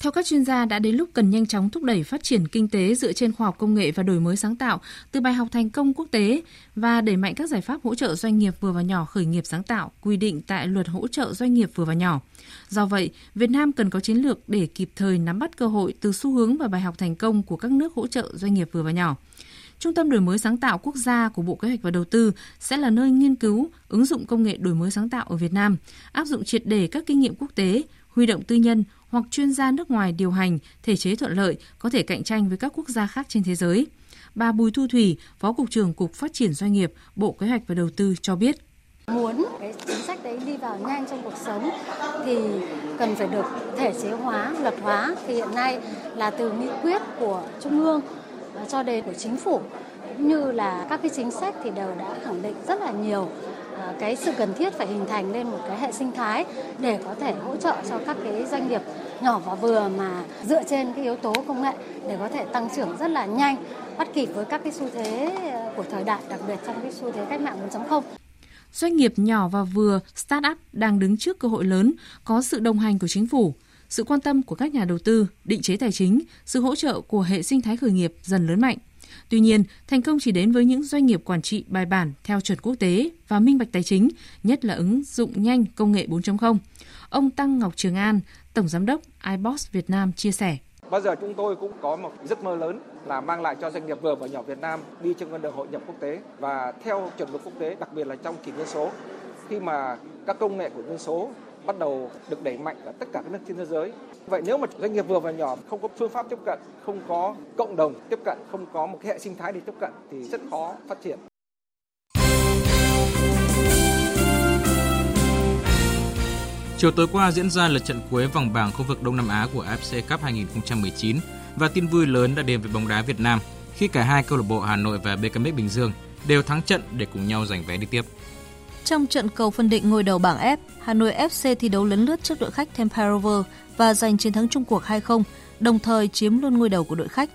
Theo các chuyên gia, đã đến lúc cần nhanh chóng thúc đẩy phát triển kinh tế dựa trên khoa học công nghệ và đổi mới sáng tạo từ bài học thành công quốc tế và đẩy mạnh các giải pháp hỗ trợ doanh nghiệp vừa và nhỏ khởi nghiệp sáng tạo quy định tại luật hỗ trợ doanh nghiệp vừa và nhỏ. Do vậy, Việt Nam cần có chiến lược để kịp thời nắm bắt cơ hội từ xu hướng và bài học thành công của các nước hỗ trợ doanh nghiệp vừa và nhỏ. Trung tâm đổi mới sáng tạo quốc gia của Bộ Kế hoạch và Đầu tư sẽ là nơi nghiên cứu, ứng dụng công nghệ đổi mới sáng tạo ở Việt Nam, áp dụng triệt để các kinh nghiệm quốc tế, huy động tư nhân, hoặc chuyên gia nước ngoài điều hành, thể chế thuận lợi có thể cạnh tranh với các quốc gia khác trên thế giới. Bà Bùi Thu Thủy, Phó Cục trưởng Cục Phát triển Doanh nghiệp, Bộ Kế hoạch và Đầu tư cho biết. Muốn cái chính sách đấy đi vào nhanh trong cuộc sống thì cần phải được thể chế hóa, luật hóa. Thì hiện nay là từ nghị quyết của Trung ương cho đến của chính phủ cũng như là các cái chính sách thì đều đã khẳng định rất là nhiều Ờ, cái sự cần thiết phải hình thành lên một cái hệ sinh thái để có thể hỗ trợ cho các cái doanh nghiệp nhỏ và vừa mà dựa trên cái yếu tố công nghệ để có thể tăng trưởng rất là nhanh, bắt kịp với các cái xu thế ờ, của thời đại, đặc biệt trong cái xu thế cách mạng 4.0 doanh nghiệp nhỏ và vừa, start-up đang đứng trước cơ hội lớn, có sự đồng hành của chính phủ, sự quan tâm của các nhà đầu tư, định chế tài chính, sự hỗ trợ của hệ sinh thái khởi nghiệp dần lớn mạnh. Tuy nhiên, thành công chỉ đến với những doanh nghiệp quản trị bài bản theo chuẩn quốc tế và minh bạch tài chính, nhất là ứng dụng nhanh công nghệ 4.0. Ông Tăng Ngọc Trường An, Tổng Giám đốc iBoss Việt Nam chia sẻ. Bao giờ chúng tôi cũng có một giấc mơ lớn là mang lại cho doanh nghiệp vừa và nhỏ Việt Nam đi trên con đường hội nhập quốc tế và theo chuẩn mực quốc tế, đặc biệt là trong kỷ nguyên số. Khi mà các công nghệ của nguyên số bắt đầu được đẩy mạnh ở tất cả các nước trên thế giới. Vậy nếu mà doanh nghiệp vừa và nhỏ không có phương pháp tiếp cận, không có cộng đồng tiếp cận, không có một cái hệ sinh thái để tiếp cận thì rất khó phát triển. Chiều tối qua diễn ra lượt trận cuối vòng bảng khu vực Đông Nam Á của AFC Cup 2019 và tin vui lớn đã đến với bóng đá Việt Nam khi cả hai câu lạc bộ Hà Nội và BKM Bình Dương đều thắng trận để cùng nhau giành vé đi tiếp. Trong trận cầu phân định ngôi đầu bảng F, Hà Nội FC thi đấu lấn lướt trước đội khách Temperaver và giành chiến thắng chung cuộc 2-0, đồng thời chiếm luôn ngôi đầu của đội khách.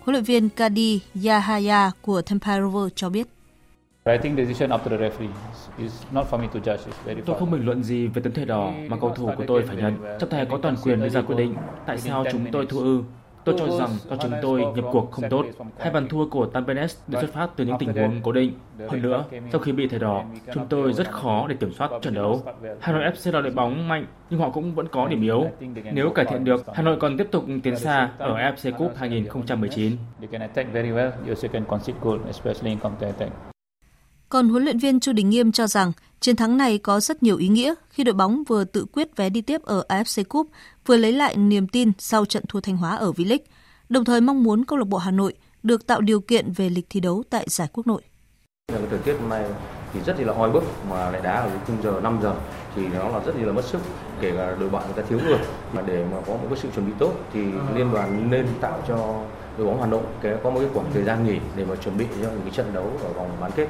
Huấn luyện viên Kadi Yahaya của Temperaver cho biết. Tôi không bình luận gì về tấm thẻ đỏ mà cầu thủ của tôi phải nhận. Trọng tài có toàn quyền đưa ra quyết định tại sao chúng tôi thua ư. Tôi cho rằng cho chúng tôi nhập cuộc không tốt. Hai bàn thua của Tampines đều xuất phát từ những tình huống cố định. Hơn nữa, sau khi bị thẻ đỏ, chúng tôi rất khó để kiểm soát trận đấu. Hà Nội FC là đội bóng mạnh, nhưng họ cũng vẫn có điểm yếu. Nếu cải thiện được, Hà Nội còn tiếp tục tiến xa ở FC Cup 2019. Còn huấn luyện viên Chu Đình Nghiêm cho rằng chiến thắng này có rất nhiều ý nghĩa khi đội bóng vừa tự quyết vé đi tiếp ở AFC Cup, vừa lấy lại niềm tin sau trận thua Thanh Hóa ở V-League, đồng thời mong muốn câu lạc bộ Hà Nội được tạo điều kiện về lịch thi đấu tại giải quốc nội. Thời tiết hôm nay thì rất là oi bức mà lại đá ở khung giờ 5 giờ thì nó là rất là mất sức kể cả đội bạn người ta thiếu người mà để mà có một cái sự chuẩn bị tốt thì liên đoàn nên tạo cho đội bóng Hà Nội có một cái khoảng thời gian nghỉ để mà chuẩn bị cho những cái trận đấu ở vòng bán kết.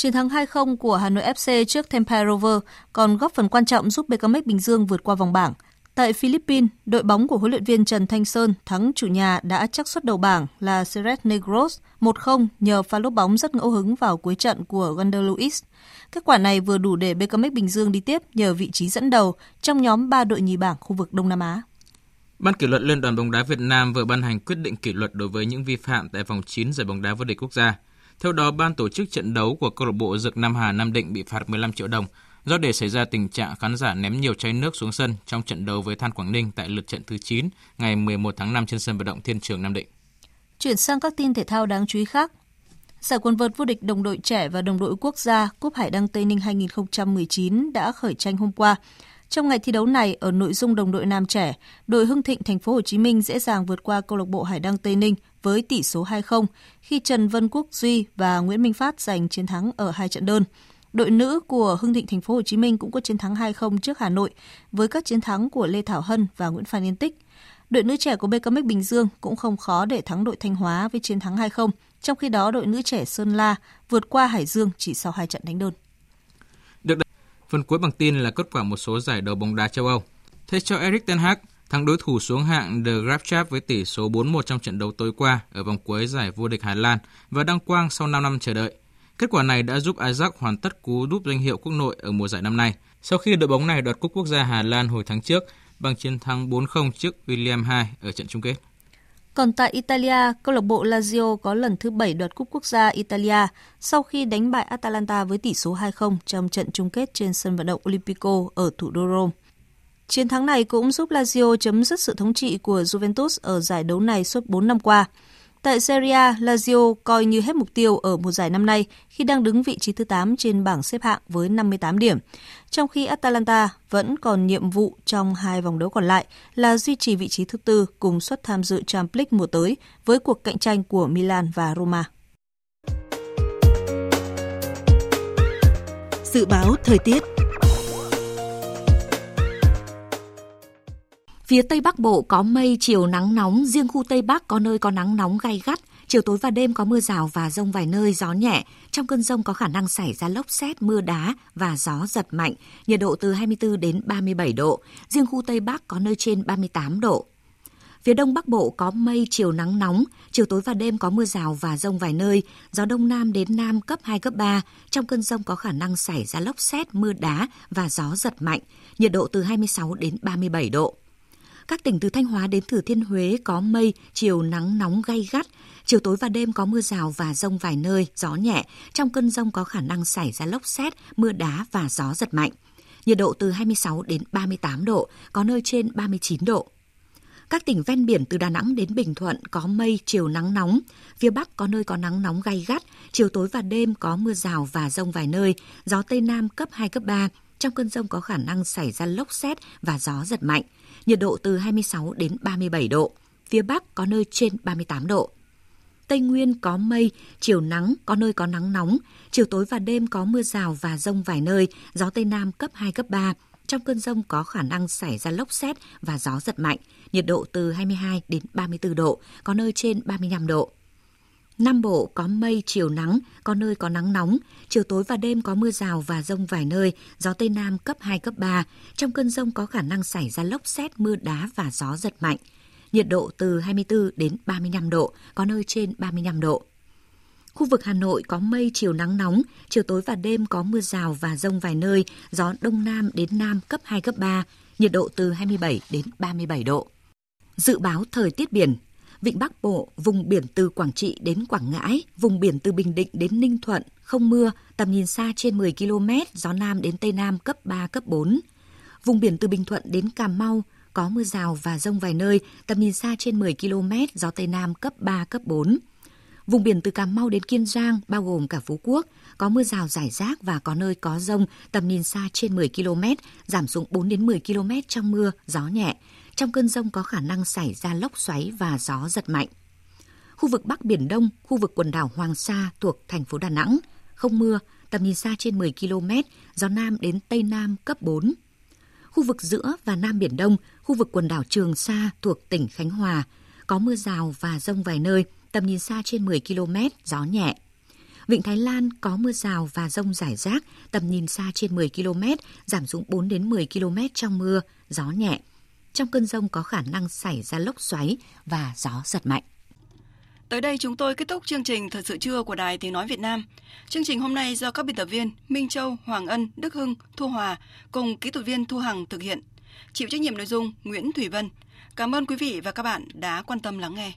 Chiến thắng 2-0 của Hà Nội FC trước Tempe Rover còn góp phần quan trọng giúp BKMX Bình Dương vượt qua vòng bảng. Tại Philippines, đội bóng của huấn luyện viên Trần Thanh Sơn thắng chủ nhà đã chắc suất đầu bảng là Ceres Negros 1-0 nhờ pha lốp bóng rất ngẫu hứng vào cuối trận của Wander Luis. Kết quả này vừa đủ để BKMX Bình Dương đi tiếp nhờ vị trí dẫn đầu trong nhóm 3 đội nhì bảng khu vực Đông Nam Á. Ban kỷ luật Liên đoàn bóng đá Việt Nam vừa ban hành quyết định kỷ luật đối với những vi phạm tại vòng 9 giải bóng đá vô địch quốc gia. Theo đó, ban tổ chức trận đấu của câu lạc bộ Dược Nam Hà Nam Định bị phạt 15 triệu đồng do để xảy ra tình trạng khán giả ném nhiều chai nước xuống sân trong trận đấu với Than Quảng Ninh tại lượt trận thứ 9 ngày 11 tháng 5 trên sân vận động Thiên Trường Nam Định. Chuyển sang các tin thể thao đáng chú ý khác. Giải quần vợt vô địch đồng đội trẻ và đồng đội quốc gia Cúp Hải Đăng Tây Ninh 2019 đã khởi tranh hôm qua. Trong ngày thi đấu này ở nội dung đồng đội nam trẻ, đội Hưng Thịnh thành phố Hồ Chí Minh dễ dàng vượt qua câu lạc bộ Hải Đăng Tây Ninh với tỷ số 2-0 khi Trần Vân Quốc Duy và Nguyễn Minh Phát giành chiến thắng ở hai trận đơn. Đội nữ của Hưng Thịnh Thành phố Hồ Chí Minh cũng có chiến thắng 2-0 trước Hà Nội với các chiến thắng của Lê Thảo Hân và Nguyễn Phan Yên Tích. Đội nữ trẻ của BKMX Bình Dương cũng không khó để thắng đội Thanh Hóa với chiến thắng 2-0, trong khi đó đội nữ trẻ Sơn La vượt qua Hải Dương chỉ sau hai trận đánh đơn. Được đây, phần cuối bằng tin là kết quả một số giải đấu bóng đá châu Âu. Thế cho Eric Ten Hag thắng đối thủ xuống hạng The Grabchap với tỷ số 4-1 trong trận đấu tối qua ở vòng cuối giải vô địch Hà Lan và đăng quang sau 5 năm chờ đợi. Kết quả này đã giúp Ajax hoàn tất cú đúp danh hiệu quốc nội ở mùa giải năm nay, sau khi đội bóng này đoạt cúp quốc gia Hà Lan hồi tháng trước bằng chiến thắng 4-0 trước William II ở trận chung kết. Còn tại Italia, câu lạc bộ Lazio có lần thứ 7 đoạt cúp quốc gia Italia sau khi đánh bại Atalanta với tỷ số 2-0 trong trận chung kết trên sân vận động Olimpico ở thủ đô Rome. Chiến thắng này cũng giúp Lazio chấm dứt sự thống trị của Juventus ở giải đấu này suốt 4 năm qua. Tại Serie A, Lazio coi như hết mục tiêu ở mùa giải năm nay khi đang đứng vị trí thứ 8 trên bảng xếp hạng với 58 điểm. Trong khi Atalanta vẫn còn nhiệm vụ trong hai vòng đấu còn lại là duy trì vị trí thứ tư cùng suất tham dự Champions League mùa tới với cuộc cạnh tranh của Milan và Roma. Dự báo thời tiết Phía Tây Bắc Bộ có mây, chiều nắng nóng, riêng khu Tây Bắc có nơi có nắng nóng gay gắt, chiều tối và đêm có mưa rào và rông vài nơi, gió nhẹ. Trong cơn rông có khả năng xảy ra lốc xét, mưa đá và gió giật mạnh, nhiệt độ từ 24 đến 37 độ, riêng khu Tây Bắc có nơi trên 38 độ. Phía Đông Bắc Bộ có mây, chiều nắng nóng, chiều tối và đêm có mưa rào và rông vài nơi, gió Đông Nam đến Nam cấp 2, cấp 3. Trong cơn rông có khả năng xảy ra lốc xét, mưa đá và gió giật mạnh, nhiệt độ từ 26 đến 37 độ. Các tỉnh từ Thanh Hóa đến Thừa Thiên Huế có mây, chiều nắng nóng gay gắt, chiều tối và đêm có mưa rào và rông vài nơi, gió nhẹ. Trong cơn rông có khả năng xảy ra lốc xét, mưa đá và gió giật mạnh. Nhiệt độ từ 26 đến 38 độ, có nơi trên 39 độ. Các tỉnh ven biển từ Đà Nẵng đến Bình Thuận có mây, chiều nắng nóng. Phía Bắc có nơi có nắng nóng gay gắt, chiều tối và đêm có mưa rào và rông vài nơi, gió Tây Nam cấp 2, cấp 3. Trong cơn rông có khả năng xảy ra lốc xét và gió giật mạnh nhiệt độ từ 26 đến 37 độ, phía Bắc có nơi trên 38 độ. Tây Nguyên có mây, chiều nắng, có nơi có nắng nóng, chiều tối và đêm có mưa rào và rông vài nơi, gió Tây Nam cấp 2, cấp 3. Trong cơn rông có khả năng xảy ra lốc xét và gió giật mạnh, nhiệt độ từ 22 đến 34 độ, có nơi trên 35 độ. Nam Bộ có mây, chiều nắng, có nơi có nắng nóng, chiều tối và đêm có mưa rào và rông vài nơi, gió Tây Nam cấp 2, cấp 3. Trong cơn rông có khả năng xảy ra lốc xét, mưa đá và gió giật mạnh. Nhiệt độ từ 24 đến 35 độ, có nơi trên 35 độ. Khu vực Hà Nội có mây, chiều nắng nóng, chiều tối và đêm có mưa rào và rông vài nơi, gió Đông Nam đến Nam cấp 2, cấp 3, nhiệt độ từ 27 đến 37 độ. Dự báo thời tiết biển Vịnh Bắc Bộ, vùng biển từ Quảng Trị đến Quảng Ngãi, vùng biển từ Bình Định đến Ninh Thuận, không mưa, tầm nhìn xa trên 10 km, gió Nam đến Tây Nam cấp 3, cấp 4. Vùng biển từ Bình Thuận đến Cà Mau, có mưa rào và rông vài nơi, tầm nhìn xa trên 10 km, gió Tây Nam cấp 3, cấp 4. Vùng biển từ Cà Mau đến Kiên Giang, bao gồm cả Phú Quốc, có mưa rào rải rác và có nơi có rông, tầm nhìn xa trên 10 km, giảm xuống 4 đến 10 km trong mưa, gió nhẹ. Trong cơn rông có khả năng xảy ra lốc xoáy và gió giật mạnh. Khu vực Bắc Biển Đông, khu vực quần đảo Hoàng Sa thuộc thành phố Đà Nẵng, không mưa, tầm nhìn xa trên 10 km, gió Nam đến Tây Nam cấp 4. Khu vực giữa và Nam Biển Đông, khu vực quần đảo Trường Sa thuộc tỉnh Khánh Hòa, có mưa rào và rông vài nơi, tầm nhìn xa trên 10 km, gió nhẹ. Vịnh Thái Lan có mưa rào và rông rải rác, tầm nhìn xa trên 10 km, giảm xuống 4 đến 10 km trong mưa, gió nhẹ. Trong cơn rông có khả năng xảy ra lốc xoáy và gió giật mạnh. Tới đây chúng tôi kết thúc chương trình Thật sự trưa của Đài Tiếng Nói Việt Nam. Chương trình hôm nay do các biên tập viên Minh Châu, Hoàng Ân, Đức Hưng, Thu Hòa cùng kỹ thuật viên Thu Hằng thực hiện. Chịu trách nhiệm nội dung Nguyễn Thủy Vân. Cảm ơn quý vị và các bạn đã quan tâm lắng nghe.